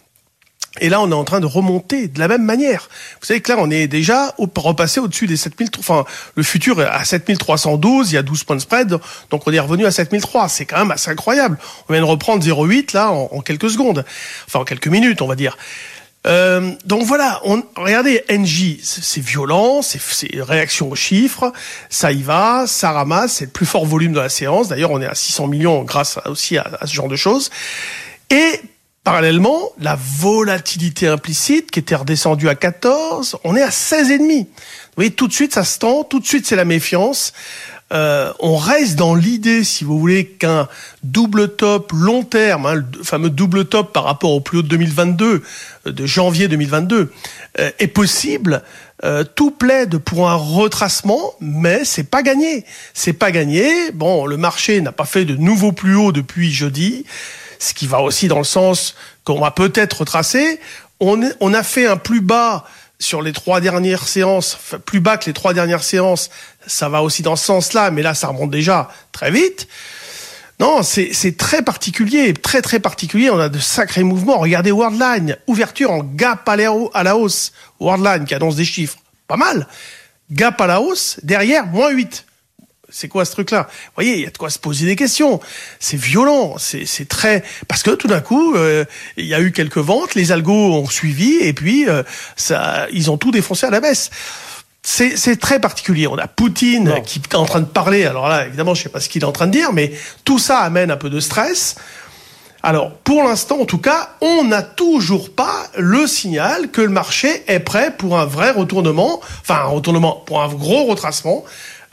Et là, on est en train de remonter de la même manière. Vous savez que là, on est déjà au, repassé au-dessus des 7000, enfin, le futur est à 7312, il y a 12 points de spread, donc on est revenu à 7003. C'est quand même assez incroyable. On vient de reprendre 0,8 là en, en, quelques secondes. Enfin, en quelques minutes, on va dire. Euh, donc voilà, on, regardez, NJ, c'est violent, c'est réaction aux chiffres, ça y va, ça ramasse, c'est le plus fort volume de la séance. D'ailleurs, on est à 600 millions grâce aussi à, à ce genre de choses. Et Parallèlement, la volatilité implicite qui était redescendue à 14, on est à 16,5. Vous voyez, tout de suite, ça se tend, tout de suite, c'est la méfiance. Euh, on reste dans l'idée, si vous voulez, qu'un double top long terme, hein, le fameux double top par rapport au plus haut de 2022, de janvier 2022, euh, est possible. Euh, tout plaide pour un retracement, mais c'est pas gagné. C'est pas gagné. Bon, le marché n'a pas fait de nouveau plus haut depuis jeudi ce qui va aussi dans le sens qu'on va peut-être retracer. On, on a fait un plus bas sur les trois dernières séances, plus bas que les trois dernières séances, ça va aussi dans ce sens-là, mais là, ça remonte déjà très vite. Non, c'est très particulier, très très particulier. On a de sacrés mouvements. Regardez Worldline, ouverture en gap à la hausse. Worldline qui annonce des chiffres, pas mal. Gap à la hausse, derrière, moins 8 c'est quoi ce truc-là? Vous voyez, il y a de quoi se poser des questions. C'est violent, c'est très parce que tout d'un coup, euh, il y a eu quelques ventes, les algos ont suivi et puis euh, ça, ils ont tout défoncé à la baisse. C'est très particulier. On a Poutine non. qui est en train de parler. Alors là, évidemment, je sais pas ce qu'il est en train de dire, mais tout ça amène un peu de stress. Alors, pour l'instant, en tout cas, on n'a toujours pas le signal que le marché est prêt pour un vrai retournement, enfin un retournement, pour un gros retracement.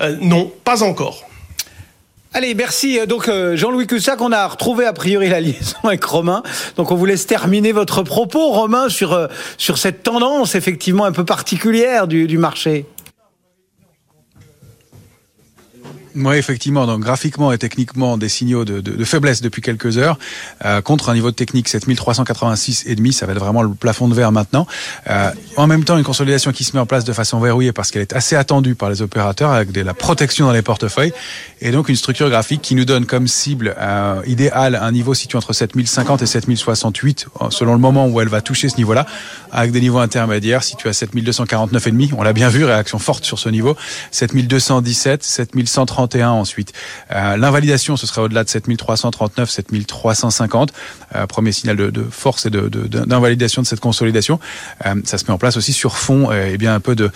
Euh, non, pas encore. Allez, merci. Donc Jean-Louis Cussac, on a retrouvé a priori la liaison avec Romain. Donc on vous laisse terminer votre propos, Romain, sur, euh, sur cette tendance effectivement un peu particulière du, du marché. Oui, effectivement. Donc, graphiquement et techniquement, des signaux de, de, de faiblesse depuis quelques heures, euh, contre un niveau de technique 7386 et demi, ça va être vraiment le plafond de verre maintenant. Euh, en même temps, une consolidation qui se met en place de façon verrouillée parce qu'elle est assez attendue par les opérateurs avec de la protection dans les portefeuilles et donc une structure graphique qui nous donne comme cible euh, idéal un niveau situé entre 7050 et 7068 selon le moment où elle va toucher ce niveau-là, avec des niveaux intermédiaires situés à 7249 et demi. On l'a bien vu, réaction forte sur ce niveau. 7217, 7130 7331 ensuite. Euh, L'invalidation, ce serait au-delà de 7339, 7350. Euh, premier signal de, force et d'invalidation de, cette consolidation. Euh, ça se met en place aussi sur fond euh, eh bien un peu de,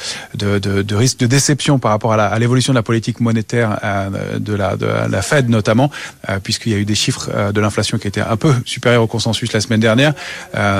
risque de déception par rapport à l'évolution de la politique monétaire de, la, Fed notamment, puisqu'il y a eu des chiffres de l'inflation qui étaient un peu supérieurs au consensus la semaine dernière,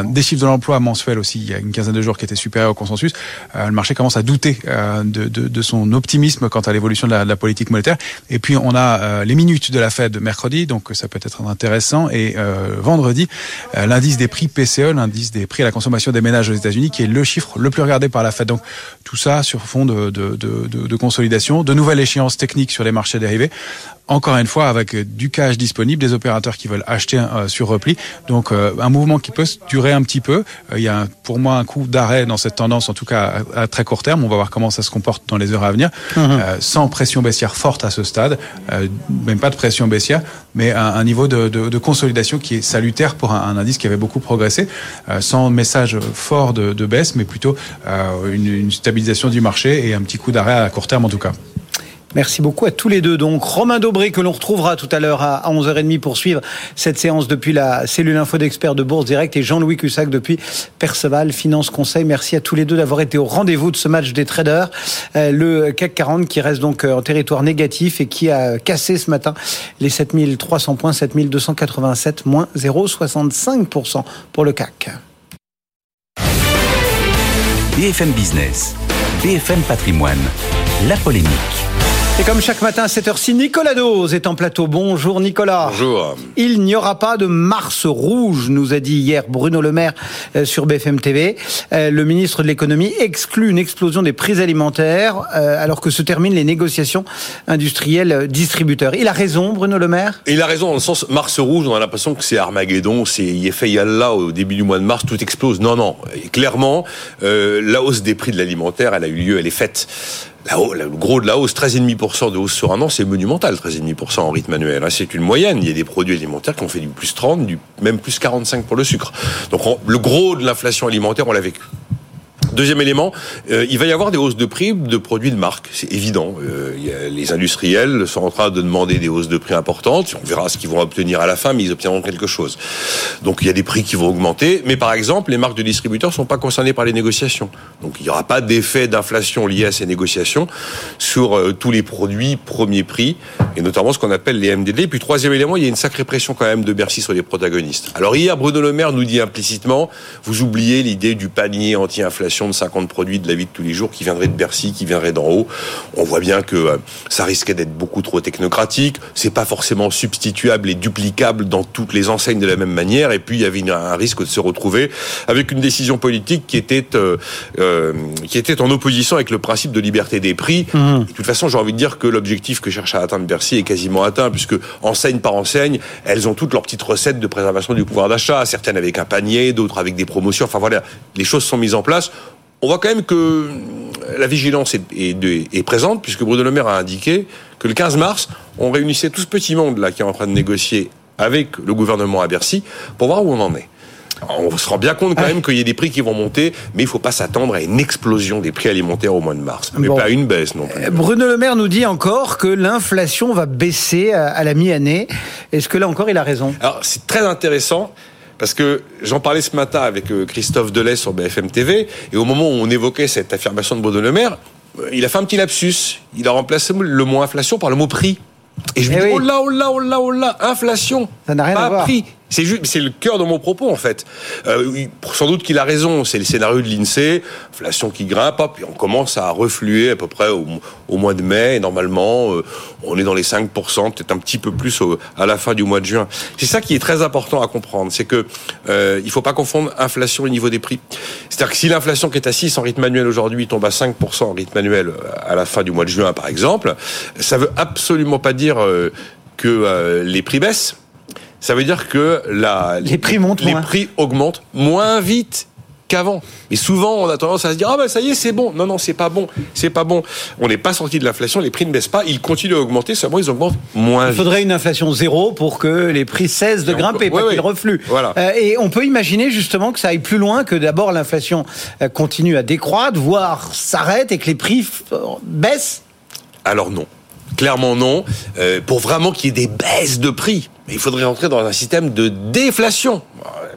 des chiffres de l'emploi mensuel aussi il y a une quinzaine de jours qui étaient supérieurs au consensus. Le marché commence à douter de, son optimisme quant à l'évolution de la politique monétaire. Et puis on a euh, les minutes de la Fed mercredi, donc ça peut être intéressant. Et euh, vendredi, euh, l'indice des prix PCE, l'indice des prix à la consommation des ménages aux États-Unis, qui est le chiffre le plus regardé par la Fed. Donc tout ça sur fond de, de, consolidation, de nouvelles échéances techniques sur les marchés dérivés encore une fois avec du cash disponible, des opérateurs qui veulent acheter euh, sur repli. Donc euh, un mouvement qui peut durer un petit peu. Euh, il y a pour moi un coup d'arrêt dans cette tendance, en tout cas à, à, très court terme. On va voir comment ça se comporte dans les heures à venir, mmh. sans pression baissière forte à ce stade, même pas de pression baissière, mais un, un niveau de, de, de, consolidation qui est salutaire pour un, un, indice qui avait beaucoup progressé, sans message fort de, de baisse, mais plutôt une, une stabilisation du marché et un petit coup d'arrêt à court terme en tout cas. Merci beaucoup à tous les deux. Donc, Romain Dobré, que l'on retrouvera tout à l'heure à 11h30 pour suivre cette séance depuis la cellule info d'experts de Bourse Direct et Jean-Louis Cussac depuis Perceval Finance Conseil. Merci à tous les deux d'avoir été au rendez-vous de ce match des traders. Le CAC 40 qui reste donc en territoire négatif et qui a cassé ce matin les 7300 points, 7287, moins 0,65% pour le CAC. BFM Business, BFM Patrimoine, la polémique. Et comme chaque matin à cette heure-ci, Nicolas Dose est en plateau. Bonjour Nicolas. Bonjour. Il n'y aura pas de Mars rouge, nous a dit hier Bruno Le Maire sur BFM TV. Le ministre de l'économie exclut une explosion des prix alimentaires alors que se terminent les négociations industrielles distributeurs. Il a raison, Bruno Le Maire? Il a raison dans le sens Mars rouge, on a l'impression que c'est Armageddon, c'est là au début du mois de mars, tout explose. Non, non. Et clairement, euh, la hausse des prix de l'alimentaire, elle a eu lieu, elle est faite. La, le gros de la hausse, 13,5% de hausse sur un an, c'est monumental, 13,5% en rythme annuel. C'est une moyenne. Il y a des produits alimentaires qui ont fait du plus 30, du même plus 45 pour le sucre. Donc on, le gros de l'inflation alimentaire, on l'a vécu. Deuxième élément, euh, il va y avoir des hausses de prix de produits de marque, c'est évident. Euh, les industriels sont en train de demander des hausses de prix importantes. On verra ce qu'ils vont obtenir à la fin, mais ils obtiendront quelque chose. Donc il y a des prix qui vont augmenter, mais par exemple, les marques de distributeurs sont pas concernées par les négociations. Donc il n'y aura pas d'effet d'inflation lié à ces négociations sur euh, tous les produits premier prix, et notamment ce qu'on appelle les MDD. Puis troisième élément, il y a une sacrée pression quand même de Bercy sur les protagonistes. Alors hier, Bruno Le Maire nous dit implicitement, vous oubliez l'idée du panier anti-inflation de 50 produits de la vie de tous les jours qui viendraient de Bercy, qui viendraient d'en haut. On voit bien que euh, ça risquait d'être beaucoup trop technocratique. C'est pas forcément substituable et duplicable dans toutes les enseignes de la même manière. Et puis il y avait un risque de se retrouver avec une décision politique qui était euh, euh, qui était en opposition avec le principe de liberté des prix. Mmh. De toute façon, j'ai envie de dire que l'objectif que cherche à atteindre Bercy est quasiment atteint, puisque enseigne par enseigne, elles ont toutes leurs petites recettes de préservation du pouvoir d'achat. Certaines avec un panier, d'autres avec des promotions. Enfin voilà, les choses sont mises en place on voit quand même que la vigilance est, est, est, présente, puisque Bruno Le Maire a indiqué que le 15 mars, on réunissait tout ce petit monde là qui est en train de négocier avec le gouvernement à Bercy pour voir où on en est. On se rend bien compte quand même qu'il y a des prix qui vont monter, mais il ne faut pas s'attendre à une explosion des prix alimentaires au mois de mars. Mais bon. pas une baisse non plus. Bruno Le Maire nous dit encore que l'inflation va baisser à la mi-année. Est-ce que là encore il a raison? Alors c'est très intéressant. Parce que j'en parlais ce matin avec Christophe Delay sur BFM TV, et au moment où on évoquait cette affirmation de Bruno Le Maire, il a fait un petit lapsus. Il a remplacé le mot inflation par le mot prix. Et je me eh dis, oui. oh là, oh là, oh là, oh là, inflation. Ça n'a rien pas à voir. prix. C'est juste, c'est le cœur de mon propos en fait. Euh, sans doute qu'il a raison. C'est le scénario de l'Insee, inflation qui grimpe, puis on commence à refluer à peu près au, au mois de mai. Et normalement, euh, on est dans les 5%, peut-être un petit peu plus au, à la fin du mois de juin. C'est ça qui est très important à comprendre, c'est que euh, il faut pas confondre inflation et niveau des prix. C'est-à-dire que si l'inflation qui est à 6 en rythme annuel aujourd'hui tombe à 5% en rythme annuel à la fin du mois de juin, par exemple, ça veut absolument pas dire euh, que euh, les prix baissent ça veut dire que la, les, prix montent les moins. prix augmentent moins vite qu'avant. Et souvent, on a tendance à se dire ah ben ça y est, c'est bon. Non non, c'est pas bon, c'est pas bon. On n'est pas sorti de l'inflation, les prix ne baissent pas, ils continuent à augmenter, seulement ils augmentent moins. Il faudrait une inflation zéro pour que les prix cessent de grimper, pas oui, qu'ils refluent. Voilà. Euh, et on peut imaginer justement que ça aille plus loin, que d'abord l'inflation euh, continue à décroître, voire s'arrête et que les prix baissent. Alors non clairement non. Euh, pour vraiment qu'il y ait des baisses de prix, il faudrait rentrer dans un système de déflation.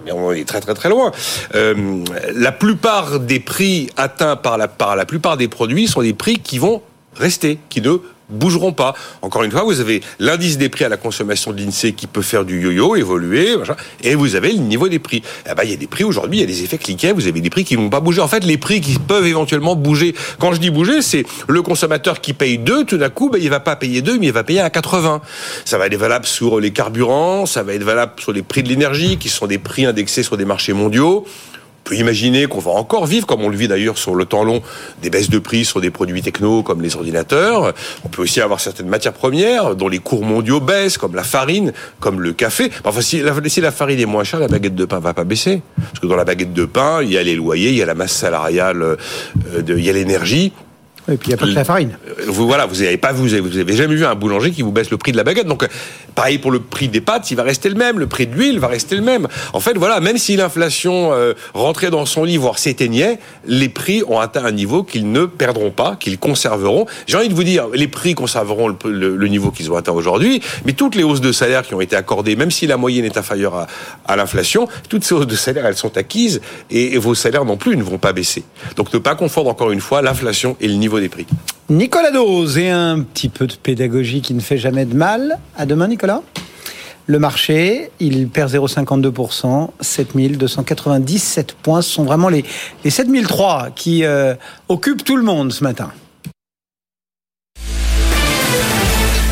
Mais on est très très très loin. Euh, la plupart des prix atteints par la, par la plupart des produits sont des prix qui vont rester, qui ne bougeront pas. Encore une fois, vous avez l'indice des prix à la consommation de l'INSEE qui peut faire du yo-yo, évoluer, machin, et vous avez le niveau des prix. Eh ben, il y a des prix aujourd'hui, il y a des effets cliquets, vous avez des prix qui ne vont pas bouger. En fait, les prix qui peuvent éventuellement bouger. Quand je dis bouger, c'est le consommateur qui paye 2, tout d'un coup, ben, il va pas payer 2, mais il va payer à 80. Ça va être valable sur les carburants, ça va être valable sur les prix de l'énergie, qui sont des prix indexés sur des marchés mondiaux peut imaginer qu'on va encore vivre, comme on le vit d'ailleurs sur le temps long, des baisses de prix sur des produits techno comme les ordinateurs. On peut aussi avoir certaines matières premières dont les cours mondiaux baissent, comme la farine, comme le café. Enfin, si la, si la farine est moins chère, la baguette de pain va pas baisser. Parce que dans la baguette de pain, il y a les loyers, il y a la masse salariale, euh, il y a l'énergie. Et puis il n'y a pas que la farine. Euh, vous, voilà, vous n'avez pas, vous avez, vous avez jamais vu un boulanger qui vous baisse le prix de la baguette. Donc, pareil pour le prix des pâtes, il va rester le même. Le prix de l'huile va rester le même. En fait, voilà, même si l'inflation euh, rentrait dans son lit, voire s'éteignait, les prix ont atteint un niveau qu'ils ne perdront pas, qu'ils conserveront. J'ai envie de vous dire, les prix conserveront le, le, niveau qu'ils ont atteint aujourd'hui, mais toutes les hausses de salaire qui ont été accordées, même si la moyenne est inférieure à, à l'inflation, toutes ces hausses de salaire, elles sont acquises et, et vos salaires non plus ne vont pas baisser. Donc, ne pas confondre encore une fois l'inflation et le niveau des prix. Nicolas Dose et un petit peu de pédagogie qui ne fait jamais de mal. À demain, Nicolas. Le marché, il perd 0,52%, 7297 points. Ce sont vraiment les, les 7003 qui euh, occupent tout le monde ce matin.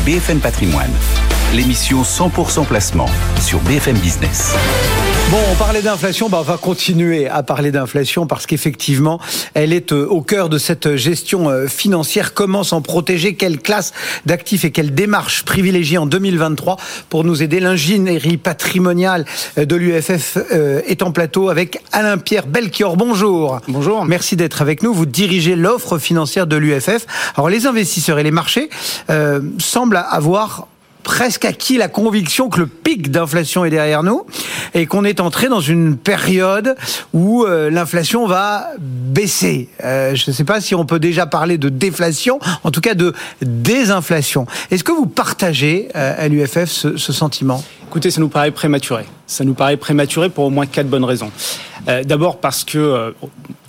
BFM Patrimoine, l'émission 100% placement sur BFM Business. Bon, on parlait d'inflation, bah on va continuer à parler d'inflation parce qu'effectivement, elle est euh, au cœur de cette gestion euh, financière. Comment s'en protéger? Quelle classe d'actifs et quelle démarche privilégier en 2023 pour nous aider? L'ingénierie patrimoniale euh, de l'UFF est en plateau avec Alain-Pierre Belchior. Bonjour. Bonjour. Merci d'être avec nous. Vous dirigez l'offre financière de l'UFF. Alors, les investisseurs et les marchés euh, semblent avoir presque acquis la conviction que le pic d'inflation est derrière nous et qu'on est entré dans une période où euh, l'inflation va baisser. Euh, je ne sais pas si on peut déjà parler de déflation, en tout cas de désinflation. Est-ce que vous partagez euh, à l'UFF ce, ce sentiment? Écoutez, ça nous paraît prématuré. Ça nous paraît prématuré pour au moins quatre bonnes raisons. Euh, D'abord parce que euh,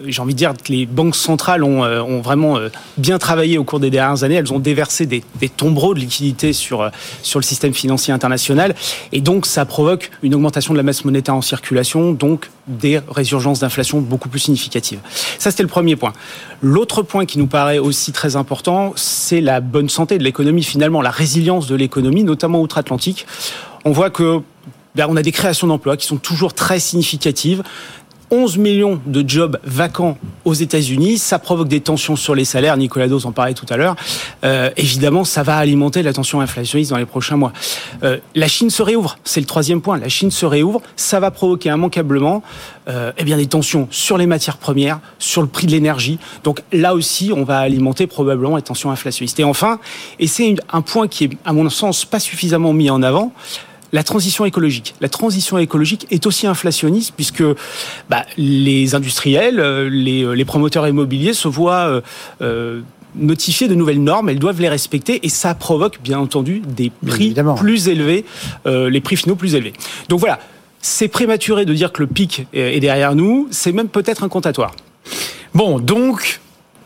j'ai envie de dire que les banques centrales ont, euh, ont vraiment bien travaillé au cours des dernières années. Elles ont déversé des, des tombereaux de liquidités sur sur le système financier international, et donc ça provoque une augmentation de la masse monétaire en circulation, donc des résurgences d'inflation beaucoup plus significatives. Ça, c'était le premier point. L'autre point qui nous paraît aussi très important, c'est la bonne santé de l'économie, finalement, la résilience de l'économie, notamment outre-Atlantique. On voit que ben, on a des créations d'emplois qui sont toujours très significatives. 11 millions de jobs vacants aux États-Unis, ça provoque des tensions sur les salaires. Nicolas Dos en parlait tout à l'heure. Euh, évidemment, ça va alimenter la tension inflationniste dans les prochains mois. Euh, la Chine se réouvre, c'est le troisième point. La Chine se réouvre, ça va provoquer immanquablement euh, eh bien des tensions sur les matières premières, sur le prix de l'énergie. Donc là aussi, on va alimenter probablement les tensions inflationnistes. Et enfin, et c'est un point qui est à mon sens pas suffisamment mis en avant la transition écologique. La transition écologique est aussi inflationniste puisque bah, les industriels, euh, les, les, promoteurs immobiliers se voient euh, euh, notifier de nouvelles normes, elles doivent les respecter et ça provoque bien entendu des prix plus élevés, euh, les prix finaux plus élevés. Donc voilà, c'est prématuré de dire que le pic est derrière nous, c'est même peut-être un comptatoire. Bon, donc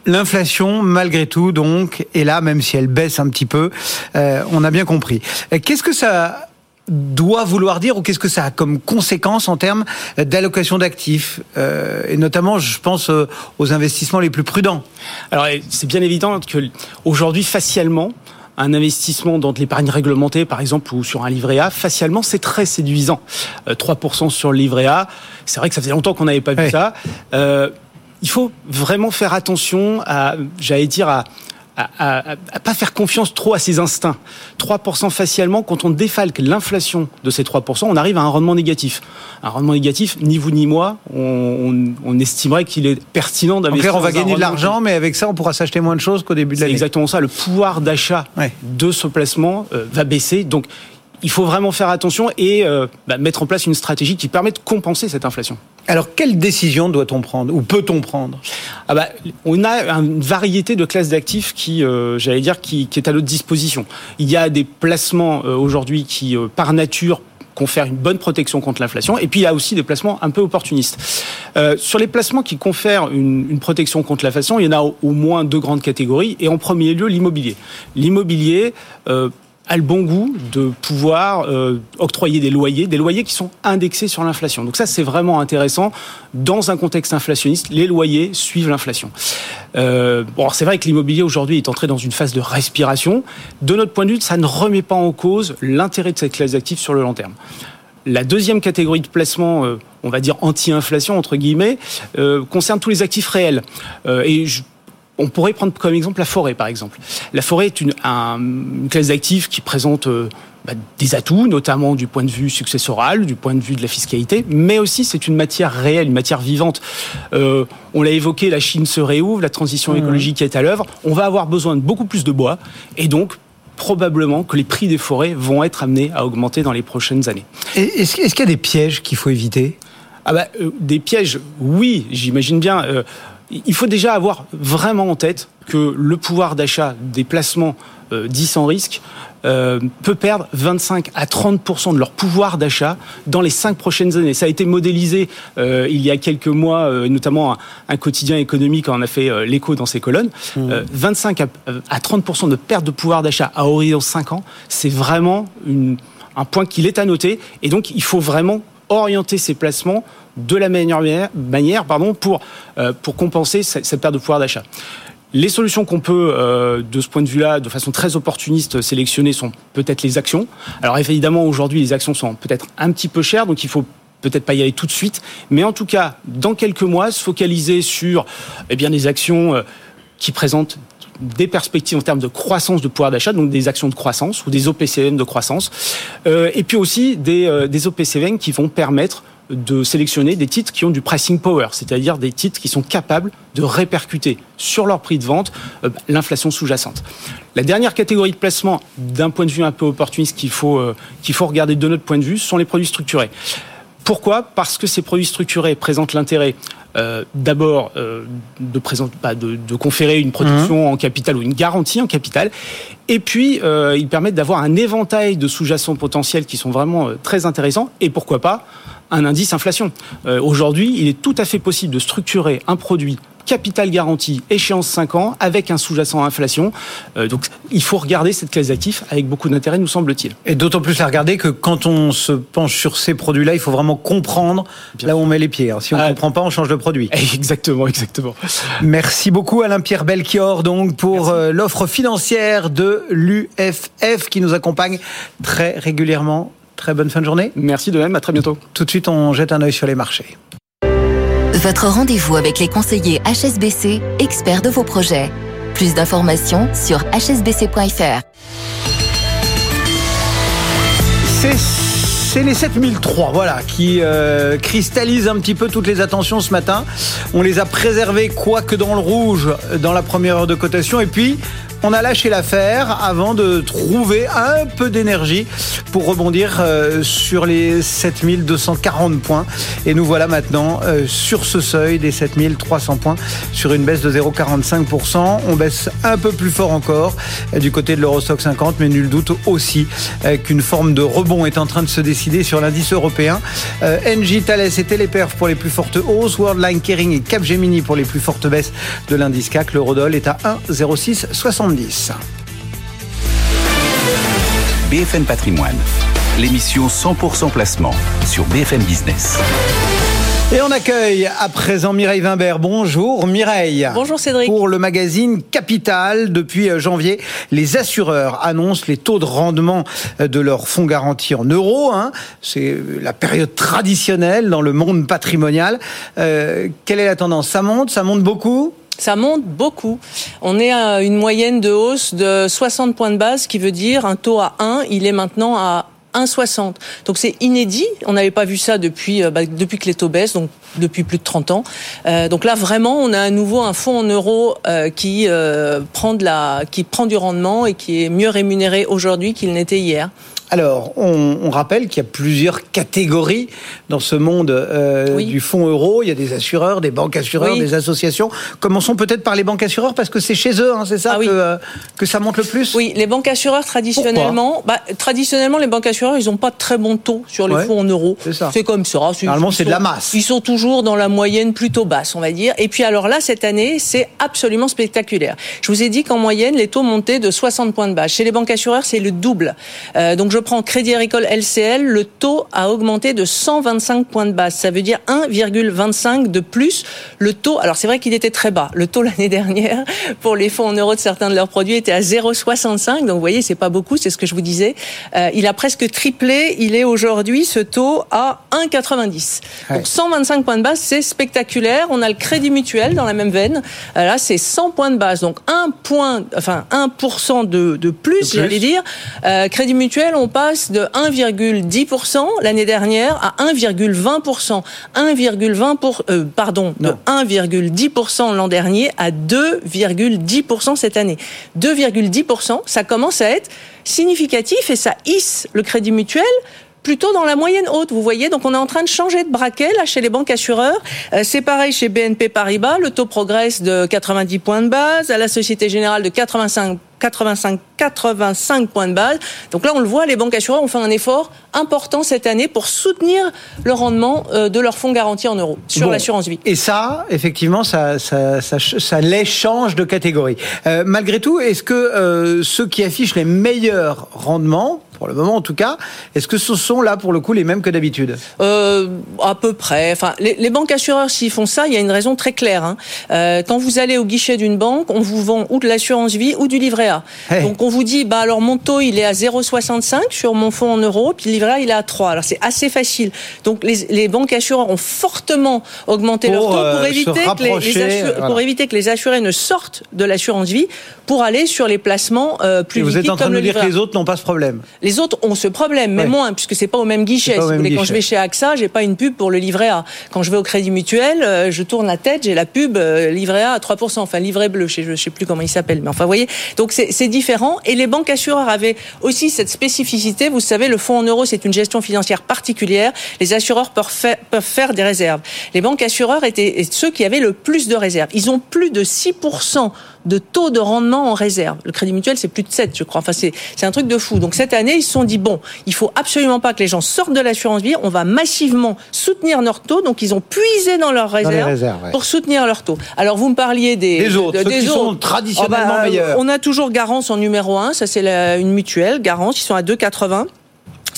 L'inflation, malgré tout, donc, est là, même si elle baisse un petit peu. Euh, on a bien compris. Qu'est-ce que ça doit vouloir dire ou qu'est-ce que ça a comme conséquence en termes d'allocation d'actifs euh, et notamment je pense euh, aux investissements les plus prudents. Alors c'est bien évident que aujourd'hui facialement un investissement dans de l'épargne réglementée, par exemple, ou sur un livret A, facialement, c'est très séduisant. Euh, 3% sur le livret A, c'est vrai que ça faisait longtemps qu'on n'avait pas vu ouais. ça. Euh, il faut vraiment faire attention à, j'allais dire, à, à, à, à, pas faire confiance trop à ses instincts. 3% facialement, quand on défalque l'inflation de ces 3%, on arrive à un rendement négatif. Un rendement négatif, ni vous ni moi, on, on, on estimerait qu'il est pertinent d'investir. on va gagner de l'argent, mais avec ça, on pourra s'acheter moins de choses qu'au début de l'année. C'est exactement ça. Le pouvoir d'achat ouais. de ce placement euh, va baisser. Donc, il faut vraiment faire attention et euh, bah, mettre en place une stratégie qui permet de compenser cette inflation. Alors, quelle décision doit-on prendre ou peut-on prendre? Ah bah, On a une variété de classes d'actifs qui, euh, j'allais dire, qui, qui, est à notre disposition. Il y a des placements euh, aujourd'hui qui, euh, par nature, confèrent une bonne protection contre l'inflation. Et puis il y a aussi des placements un peu opportunistes. Sur les placements qui confèrent une, une protection contre l'inflation, il y en a au, au, moins deux grandes catégories. Et en premier lieu, l'immobilier. L'immobilier. A le bon goût de pouvoir euh, octroyer des loyers, des loyers qui sont indexés sur l'inflation. Donc ça, c'est vraiment intéressant. Dans un contexte inflationniste, les loyers suivent l'inflation. Euh, bon, c'est vrai que l'immobilier aujourd'hui est entré dans une phase de respiration. De notre point de vue, ça ne remet pas en cause l'intérêt de cette classe d'actifs sur le long terme. La deuxième catégorie de placement, euh, on va dire anti-inflation entre guillemets, euh, concerne tous les actifs réels. Euh, et je, on pourrait prendre comme exemple la forêt, par exemple. La forêt est une, un, une classe d'actifs qui présente euh, bah, des atouts, notamment du point de vue successoral, du point de vue de la fiscalité, mais aussi c'est une matière réelle, une matière vivante. Euh, on l'a évoqué, la Chine se réouvre, la transition écologique est à l'œuvre. On va avoir besoin de beaucoup plus de bois, et donc probablement que les prix des forêts vont être amenés à augmenter dans les prochaines années. Est-ce qu'il y a des pièges qu'il faut éviter? Ah bah, euh, Des pièges, oui, j'imagine bien. Euh, il faut déjà avoir vraiment en tête que le pouvoir d'achat des placements euh, dits sans risque euh, peut perdre 25 à 30% de leur pouvoir d'achat dans les cinq prochaines années. Ça a été modélisé euh, il y a quelques mois, euh, notamment un, un, quotidien économique en a fait euh, l'écho dans ses colonnes. Mmh. 25 à, à 30 de perte de pouvoir d'achat à horizon 5 ans, c'est vraiment une, un point qu'il est à noter. Et donc, il faut vraiment orienter ces placements de la meilleure manière pardon, pour, euh, pour compenser cette, perte de pouvoir d'achat. Les solutions qu'on peut, euh, de ce point de vue-là, de façon très opportuniste, sélectionner sont peut-être les actions. Alors évidemment, aujourd'hui, les actions sont peut-être un petit peu chères, donc il faut peut-être pas y aller tout de suite, mais en tout cas, dans quelques mois, se focaliser sur eh bien, des actions euh, qui présentent des perspectives en termes de croissance de pouvoir d'achat, donc des actions de croissance ou des OPCVM de croissance, et puis aussi des, des OPCVM qui vont permettre de sélectionner des titres qui ont du pricing power, c'est-à-dire des titres qui sont capables de répercuter sur leur prix de vente euh, l'inflation sous-jacente. La dernière catégorie de placement, d'un point de vue un peu opportuniste qu'il faut, euh, qu'il faut regarder de notre point de vue, sont les produits structurés. Pourquoi? Parce que ces produits structurés présentent l'intérêt euh, d'abord euh, de, bah, de, de, conférer une protection mmh. en capital ou une garantie en capital, et puis euh, ils permettent d'avoir un éventail de sous-jacents potentiels qui sont vraiment très intéressants, et pourquoi pas un indice inflation. Euh, Aujourd'hui, il est tout à fait possible de structurer un produit capital garanti, échéance 5 ans, avec un sous-jacent inflation. Euh, donc il faut regarder cette classe d'actifs avec beaucoup d'intérêt, nous semble-t-il. Et d'autant plus à regarder que quand on se penche sur ces produits-là, il faut vraiment comprendre Bien là où on met les pieds. Si on ne ah, comprend pas, on change de produit. Exactement, exactement. Merci beaucoup Alain-Pierre Belchior donc pour euh, l'offre financière de l'UFF qui nous accompagne très régulièrement. Très bonne fin de journée. Merci de même, à très bientôt. Tout de suite, on jette un œil sur les marchés. Votre rendez-vous avec les conseillers HSBC, experts de vos projets. Plus d'informations sur hsbc.fr. C'est les 7003, voilà, qui euh, cristallisent un petit peu toutes les attentions ce matin. On les a préservés, quoique dans le rouge, dans la première heure de cotation. Et puis, on a lâché l'affaire avant de trouver un peu d'énergie pour rebondir euh, sur les 7240 points. Et nous voilà maintenant euh, sur ce seuil des 7300 points sur une baisse de 0,45%. On baisse un peu plus fort encore euh, du côté de l'Eurostock 50, mais nul doute aussi qu'une forme de rebond est en train de se décider sur l'indice européen. NJ, Thales et Téléperf pour les plus fortes hausses, Worldline, Kering et Capgemini pour les plus fortes baisses de l'indice CAC. L'eurodoll est à 1,0660. BFM Patrimoine, l'émission 100% placement sur BFM Business. Et on accueille à présent Mireille Wimbert. Bonjour Mireille. Bonjour Cédric. Pour le magazine Capital, depuis janvier, les assureurs annoncent les taux de rendement de leurs fonds garantis en euros. Hein. C'est la période traditionnelle dans le monde patrimonial. Euh, quelle est la tendance? Ça monte? Ça monte beaucoup? Ça monte beaucoup. On est à une moyenne de hausse de 60 points de base, qui veut dire un taux à 1, il est maintenant à 1,60. Donc c'est inédit. On n'avait pas vu ça depuis, bah, depuis que les taux baissent, donc depuis plus de 30 ans. Euh, donc là, vraiment, on a à nouveau un fonds en euros euh, qui, euh, prend de la, qui prend du rendement et qui est mieux rémunéré aujourd'hui qu'il n'était hier. Alors, on, on rappelle qu'il y a plusieurs catégories dans ce monde euh, Oui. du fonds euro. Il y a des assureurs, des banques assureurs, Oui. des associations. Commençons peut-être par les banques assureurs parce que c'est chez eux, hein, c'est ça Ah oui. euh, que ça monte le plus? Oui, les banques assureurs traditionnellement, bah, traditionnellement les banques assureurs, ils n'ont pas de très bons taux sur les Ouais, fonds en euros. c'est comme ça. Normalement, c'est de la masse. Ils sont toujours dans la moyenne plutôt basse, on va dire. Et puis alors là, cette année, c'est absolument spectaculaire. Je vous ai dit qu'en moyenne, les taux montaient de 60 points de base. Chez les banques assureurs, c'est le double. Euh, donc je prends Crédit Agricole LCL, le taux a augmenté de 125 points de base. Ça veut dire 1,25 de plus. Le taux, alors c'est vrai qu'il était très bas. Le taux l'année dernière pour les fonds en euros de certains de leurs produits était à 0,65. Donc vous voyez, c'est pas beaucoup, c'est ce que je vous disais. Euh, il a presque triplé. Il est aujourd'hui ce taux à 1,90. Ouais. Donc 125 points de base, c'est spectaculaire. On a le Crédit Mutuel dans la même veine. Euh, Là, c'est 100 points de base. Donc 1 point, enfin 1% de, de plus, plus. j'allais dire. Euh, Crédit Mutuel, on passe de 1,10% l'année dernière à 1,20%. 1,20 pour, euh, pardon, de Non. 1,10% l'an dernier à 2,10% cette année. 2,10%, ça commence à être significatif et ça hisse le Crédit Mutuel plutôt dans la moyenne haute. Vous voyez, donc on est en train de changer de braquet là chez les banques assureurs. Euh, c'est pareil chez BNP Paribas, le taux progresse de 90 points de base, à la Société Générale de 85 85 85 points de base. Donc là, on le voit, les banques assureurs ont fait un effort important cette année pour soutenir le rendement euh, de leurs fonds garantis en euros sur Bon. l'assurance vie. Et ça, effectivement, ça, ça, ça, ça les change de catégorie. Euh, malgré tout, est-ce que euh, ceux qui affichent les meilleurs rendements, pour le moment en tout cas, est-ce que ce sont là pour le coup les mêmes que d'habitude? Euh, à peu près. Enfin, les, les banques assureurs, s'ils font ça, il y a une raison très claire. hein. Euh, quand vous allez au guichet d'une banque, on vous vend ou de l'assurance vie ou du livret A. Hey. Donc on vous dit, bah alors mon taux il est à 0,65 sur mon fonds en euros, puis le livret A il est à 3. Alors c'est assez facile. Donc les, les banques assureurs ont fortement augmenté leur taux pour euh, se éviter que les, les rapprocher, assu- voilà. pour éviter que les assurés ne sortent de l'assurance vie pour aller sur les placements plus Et vous êtes en train de nous dire que les autres n'ont pas ce problème? Les autres ont ce problème, mais Ouais. moins, puisque c'est pas au même guichet. Si vous voulez, quand je vais chez AXA, j'ai pas une pub pour le livret A. Quand je vais au Crédit Mutuel, euh, je tourne la tête, j'ai la pub euh, livret A à 3%, enfin livret bleu, je sais, plus comment il s'appelle, mais enfin, vous voyez. Donc c'est c'est différent. Et les banques assureurs avaient aussi cette spécificité. Vous savez, le fonds en euros, c'est une gestion financière particulière. Les assureurs peuvent faire, peuvent faire des réserves. Les banques assureurs étaient ceux qui avaient le plus de réserves. Ils ont plus de 6% de taux de rendement en réserve. Le Crédit Mutuel, c'est plus de 7, je crois. Enfin, c'est c'est un truc de fou. Donc cette année, ils se sont dit bon, il faut absolument pas que les gens sortent de l'assurance vie. On va massivement soutenir leur taux. Donc ils ont puisé dans leurs réserves, réserves, ouais. pour soutenir leur taux. Alors vous me parliez des Des autres, de- ceux des qui sont traditionnellement Ah bah, meilleurs. On a toujours Garance en numéro 1, ça c'est une mutuelle. Garance, ils sont à 2,80.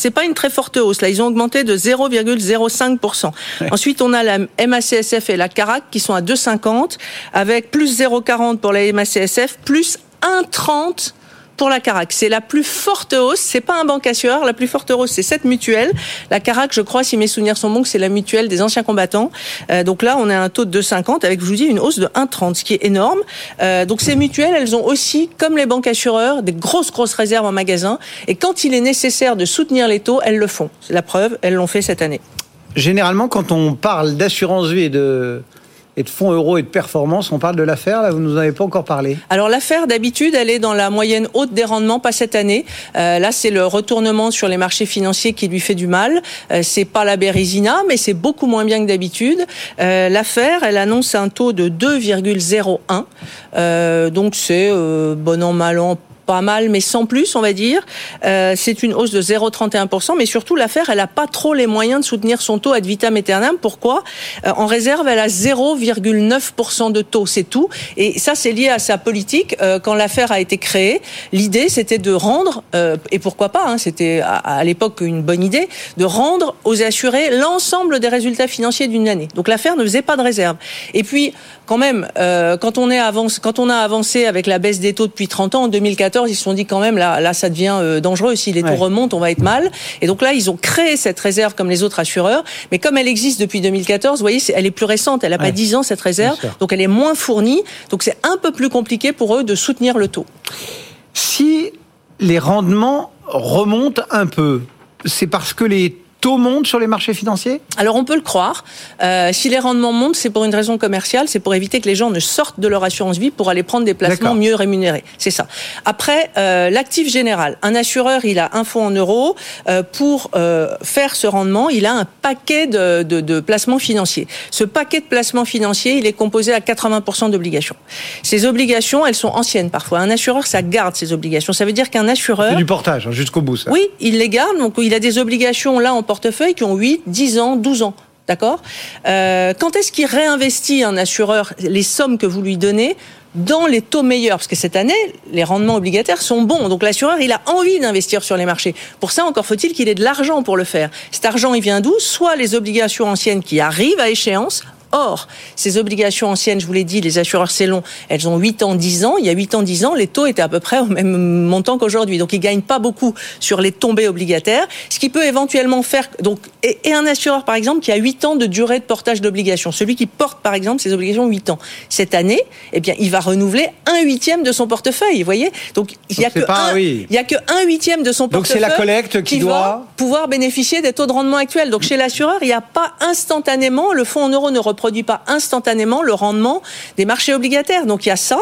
C'est pas une très forte hausse. Là, ils ont augmenté de 0,05%. Ensuite, on a la MACSF et la Carac qui sont à 2,50 avec plus 0,40 pour la MACSF, plus 1,30 pour la Carac. C'est la plus forte hausse. C'est pas un banque assureur. La plus forte hausse, c'est cette mutuelle. La Carac, je crois, si mes souvenirs sont bons, c'est la mutuelle des anciens combattants. Euh, donc là, on a un taux de 2,50 avec, je vous dis, une hausse de 1,30, ce qui est énorme. Euh, donc ces mutuelles, elles ont aussi, comme les banques assureurs, des grosses, grosses réserves en magasin. Et quand il est nécessaire de soutenir les taux, elles le font. C'est la preuve, elles l'ont fait cette année. Généralement, quand on parle d'assurance vie et de, et de fonds euros et de performance, on parle de l'affaire. Là, vous nous en avez pas encore parlé. Alors l'affaire d'habitude, elle est dans la moyenne haute des rendements, pas cette année. Euh, là, c'est le retournement sur les marchés financiers qui lui fait du mal. Euh, c'est pas la Bérésina, mais c'est beaucoup moins bien que d'habitude. Euh, l'affaire, elle annonce un taux de 2,01. Euh, donc c'est bon an mal an pas mal, mais sans plus, on va dire. Euh, c'est une hausse de 0,31%, mais surtout l'affaire, elle n'a pas trop les moyens de soutenir son taux ad vitam aeternam. Pourquoi? Euh, En réserve, elle a 0,9% de taux, c'est tout. Et ça, c'est lié à sa politique. Euh, quand l'affaire a été créée, l'idée, c'était de rendre, et pourquoi pas, hein, c'était à, à l'époque une bonne idée, de rendre aux assurés l'ensemble des résultats financiers d'une année. Donc l'affaire ne faisait pas de réserve. Et puis, quand même, euh, quand on est avance, quand on a avancé avec la baisse des taux depuis 30 ans, en 2014, ils se sont dit quand même là, là, ça devient euh, dangereux. Si les taux Ouais. remontent, on va être mal. Et donc là, ils ont créé cette réserve comme les autres assureurs. Mais comme elle existe depuis 2014, vous voyez, elle est plus récente. Elle n'a Ouais. pas 10 ans cette réserve, donc elle est moins fournie. Donc c'est un peu plus compliqué pour eux de soutenir le taux. Si les rendements remontent un peu, c'est parce que les taux montent sur les marchés financiers? Alors on peut le croire. Euh, si les rendements montent, c'est pour une raison commerciale, c'est pour éviter que les gens ne sortent de leur assurance vie pour aller prendre des placements mieux rémunérés. C'est ça. Après, euh, l'actif général. Un assureur, il a un fonds en euros. Euh, pour euh, faire ce rendement, il a un paquet de, de, de, placements financiers. Ce paquet de placements financiers, il est composé à 80% d'obligations. Ces obligations, elles sont anciennes parfois. Un assureur, ça garde ses obligations. Ça veut dire qu'un assureur... C'est du portage, hein, jusqu'au bout, ça. Oui, il les garde. Donc il a des obligations là en portefeuille qui ont 8, 10 ans, 12 ans. D'accord euh, Quand est-ce qu'il réinvestit un assureur les sommes que vous lui donnez dans les taux meilleurs, parce que cette année, les rendements obligataires sont bons. Donc l'assureur, il a envie d'investir sur les marchés. Pour ça, encore faut-il qu'il ait de l'argent pour le faire. Cet argent, il vient d'où? Soit les obligations anciennes qui arrivent à échéance, Or, ces obligations anciennes, je vous l'ai dit, les assureurs c'est long, elles ont 8 ans, 10 ans. Il y a 8 ans, 10 ans, les taux étaient à peu près au même montant qu'aujourd'hui. Donc, ils gagnent pas beaucoup sur les tombées obligataires. Ce qui peut éventuellement faire, donc, et, et un assureur, par exemple, qui a 8 ans de durée de portage d'obligations. Celui qui porte, par exemple, ses obligations 8 ans. Cette année, eh bien, il va renouveler un huitième de son portefeuille, vous voyez? Donc, il y a que pas, un, oui. il y a que un huitième de son Donc, c'est portefeuille. la collecte qui, qui doit... va pouvoir bénéficier des taux de rendement actuels. Donc, chez l'assureur, il n'y a pas instantanément, le fonds en euros ne reproduit pas instantanément le rendement des marchés obligataires. Donc il y a ça.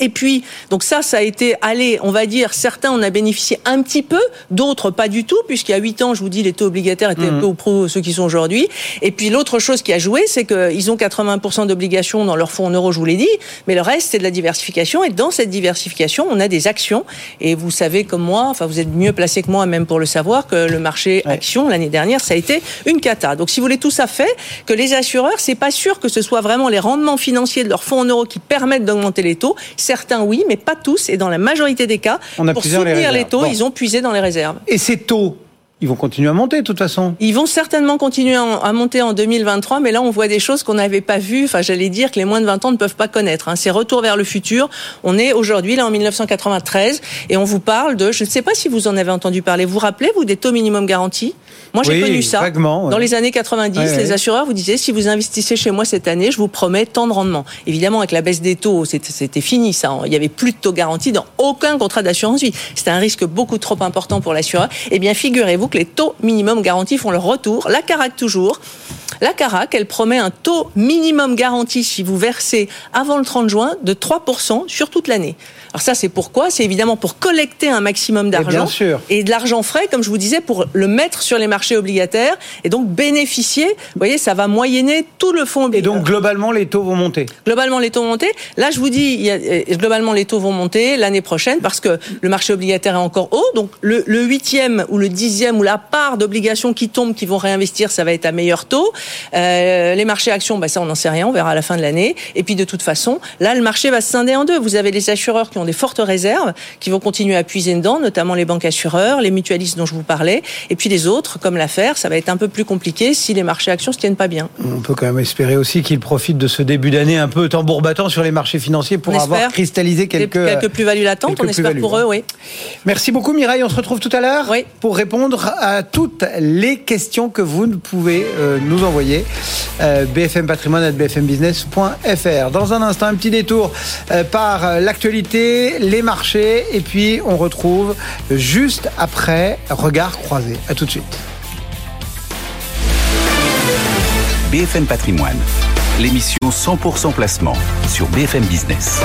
Et puis, donc ça, ça a été, allez, on va dire, certains on a bénéficié un petit peu, d'autres pas du tout, puisqu'il y a 8 ans, je vous dis, les taux obligataires étaient un peu au pro ceux qui sont aujourd'hui. Et puis l'autre chose qui a joué, c'est qu'ils ont 80% d'obligations dans leur fonds en euros, je vous l'ai dit, mais le reste, c'est de la diversification. Et dans cette diversification, on a des actions. Et vous savez comme moi, enfin vous êtes mieux placé que moi même pour le savoir, que le marché action, l'année dernière, ça a été une cata. Donc si vous voulez, tout ça fait que les assureurs, c'est pas sûr que ce soit vraiment les rendements financiers de leurs fonds en euros qui permettent d'augmenter les taux. Certains oui, mais pas tous. Et dans la majorité des cas, On a pour les soutenir les, taux, Bon. ils ont puisé dans les réserves. Et ces taux, ils vont continuer à monter de toute façon. Ils vont certainement continuer à à monter en 2023, mais là, on voit des choses qu'on n'avait pas vues. Enfin, j'allais dire que les moins de 20 ans ne peuvent pas connaître. hein. C'est retour vers le futur. On est aujourd'hui, là, en 1993, et on vous parle de, je ne sais pas si vous en avez entendu parler. Vous vous rappelez, vous, des taux minimum garantis? Moi, j'ai Oui, connu ça. vaguement, ouais. Dans les années 90, Ouais, les assureurs vous disaient, si vous investissez chez moi cette année, je vous promets tant de rendement. Évidemment, avec la baisse des taux, c'était c'était fini, ça. Il n'y avait plus de taux garantis dans aucun contrat d'assurance vie. C'était un risque beaucoup trop important pour l'assureur. Eh bien, figurez-vous que les taux minimum garantis font leur retour. La Carac toujours. La Carac, elle promet un taux minimum garanti si vous versez avant le 30 juin de 3% sur toute l'année. Alors ça, c'est pourquoi? C'est évidemment pour collecter un maximum bien d'argent sûr. et de l'argent frais, comme je vous disais, pour le mettre sur les marchés obligataires et donc bénéficier. Vous voyez, ça va moyenner tout le fonds Et obligataire. donc, globalement, les taux vont monter. Globalement, les taux vont monter. Là, je vous dis, il y a, euh, globalement, les taux vont monter l'année prochaine parce que le marché obligataire est encore haut. Donc, le, le huitième ou le dixième ou la part d'obligations qui tombent, qui vont réinvestir, ça va être à meilleur taux. Euh, les marchés actions, bah, ça, on n'en sait rien. On verra à la fin de l'année. Et puis, de toute façon, là, le marché va se scinder en deux. Vous avez les assureurs qui ont des fortes réserves, qui vont continuer à puiser dedans, notamment les banques assureurs, les mutualistes dont je vous parlais. Et puis, les autres, comme l'affaire, ça va être un peu plus compliqué si les marchés actions se tiennent pas bien. On peut quand même espérer aussi qu'ils profitent de ce début d'année un peu tambour battant sur les marchés financiers pour On avoir cristallisé quelques, quelques plus-values latentes, quelques on espère pour hein. eux, oui. Merci beaucoup Mireille, on se retrouve tout à l'heure pour répondre à toutes les questions que vous pouvez euh, nous envoyer. Euh, BFM Patrimoine at bfmbusiness.fr. Dans un instant, un petit détour euh, par euh, les marchés, et puis on retrouve juste après Regard croisé. À tout de suite. BFM Patrimoine, l'émission 100% placement sur BFM Business.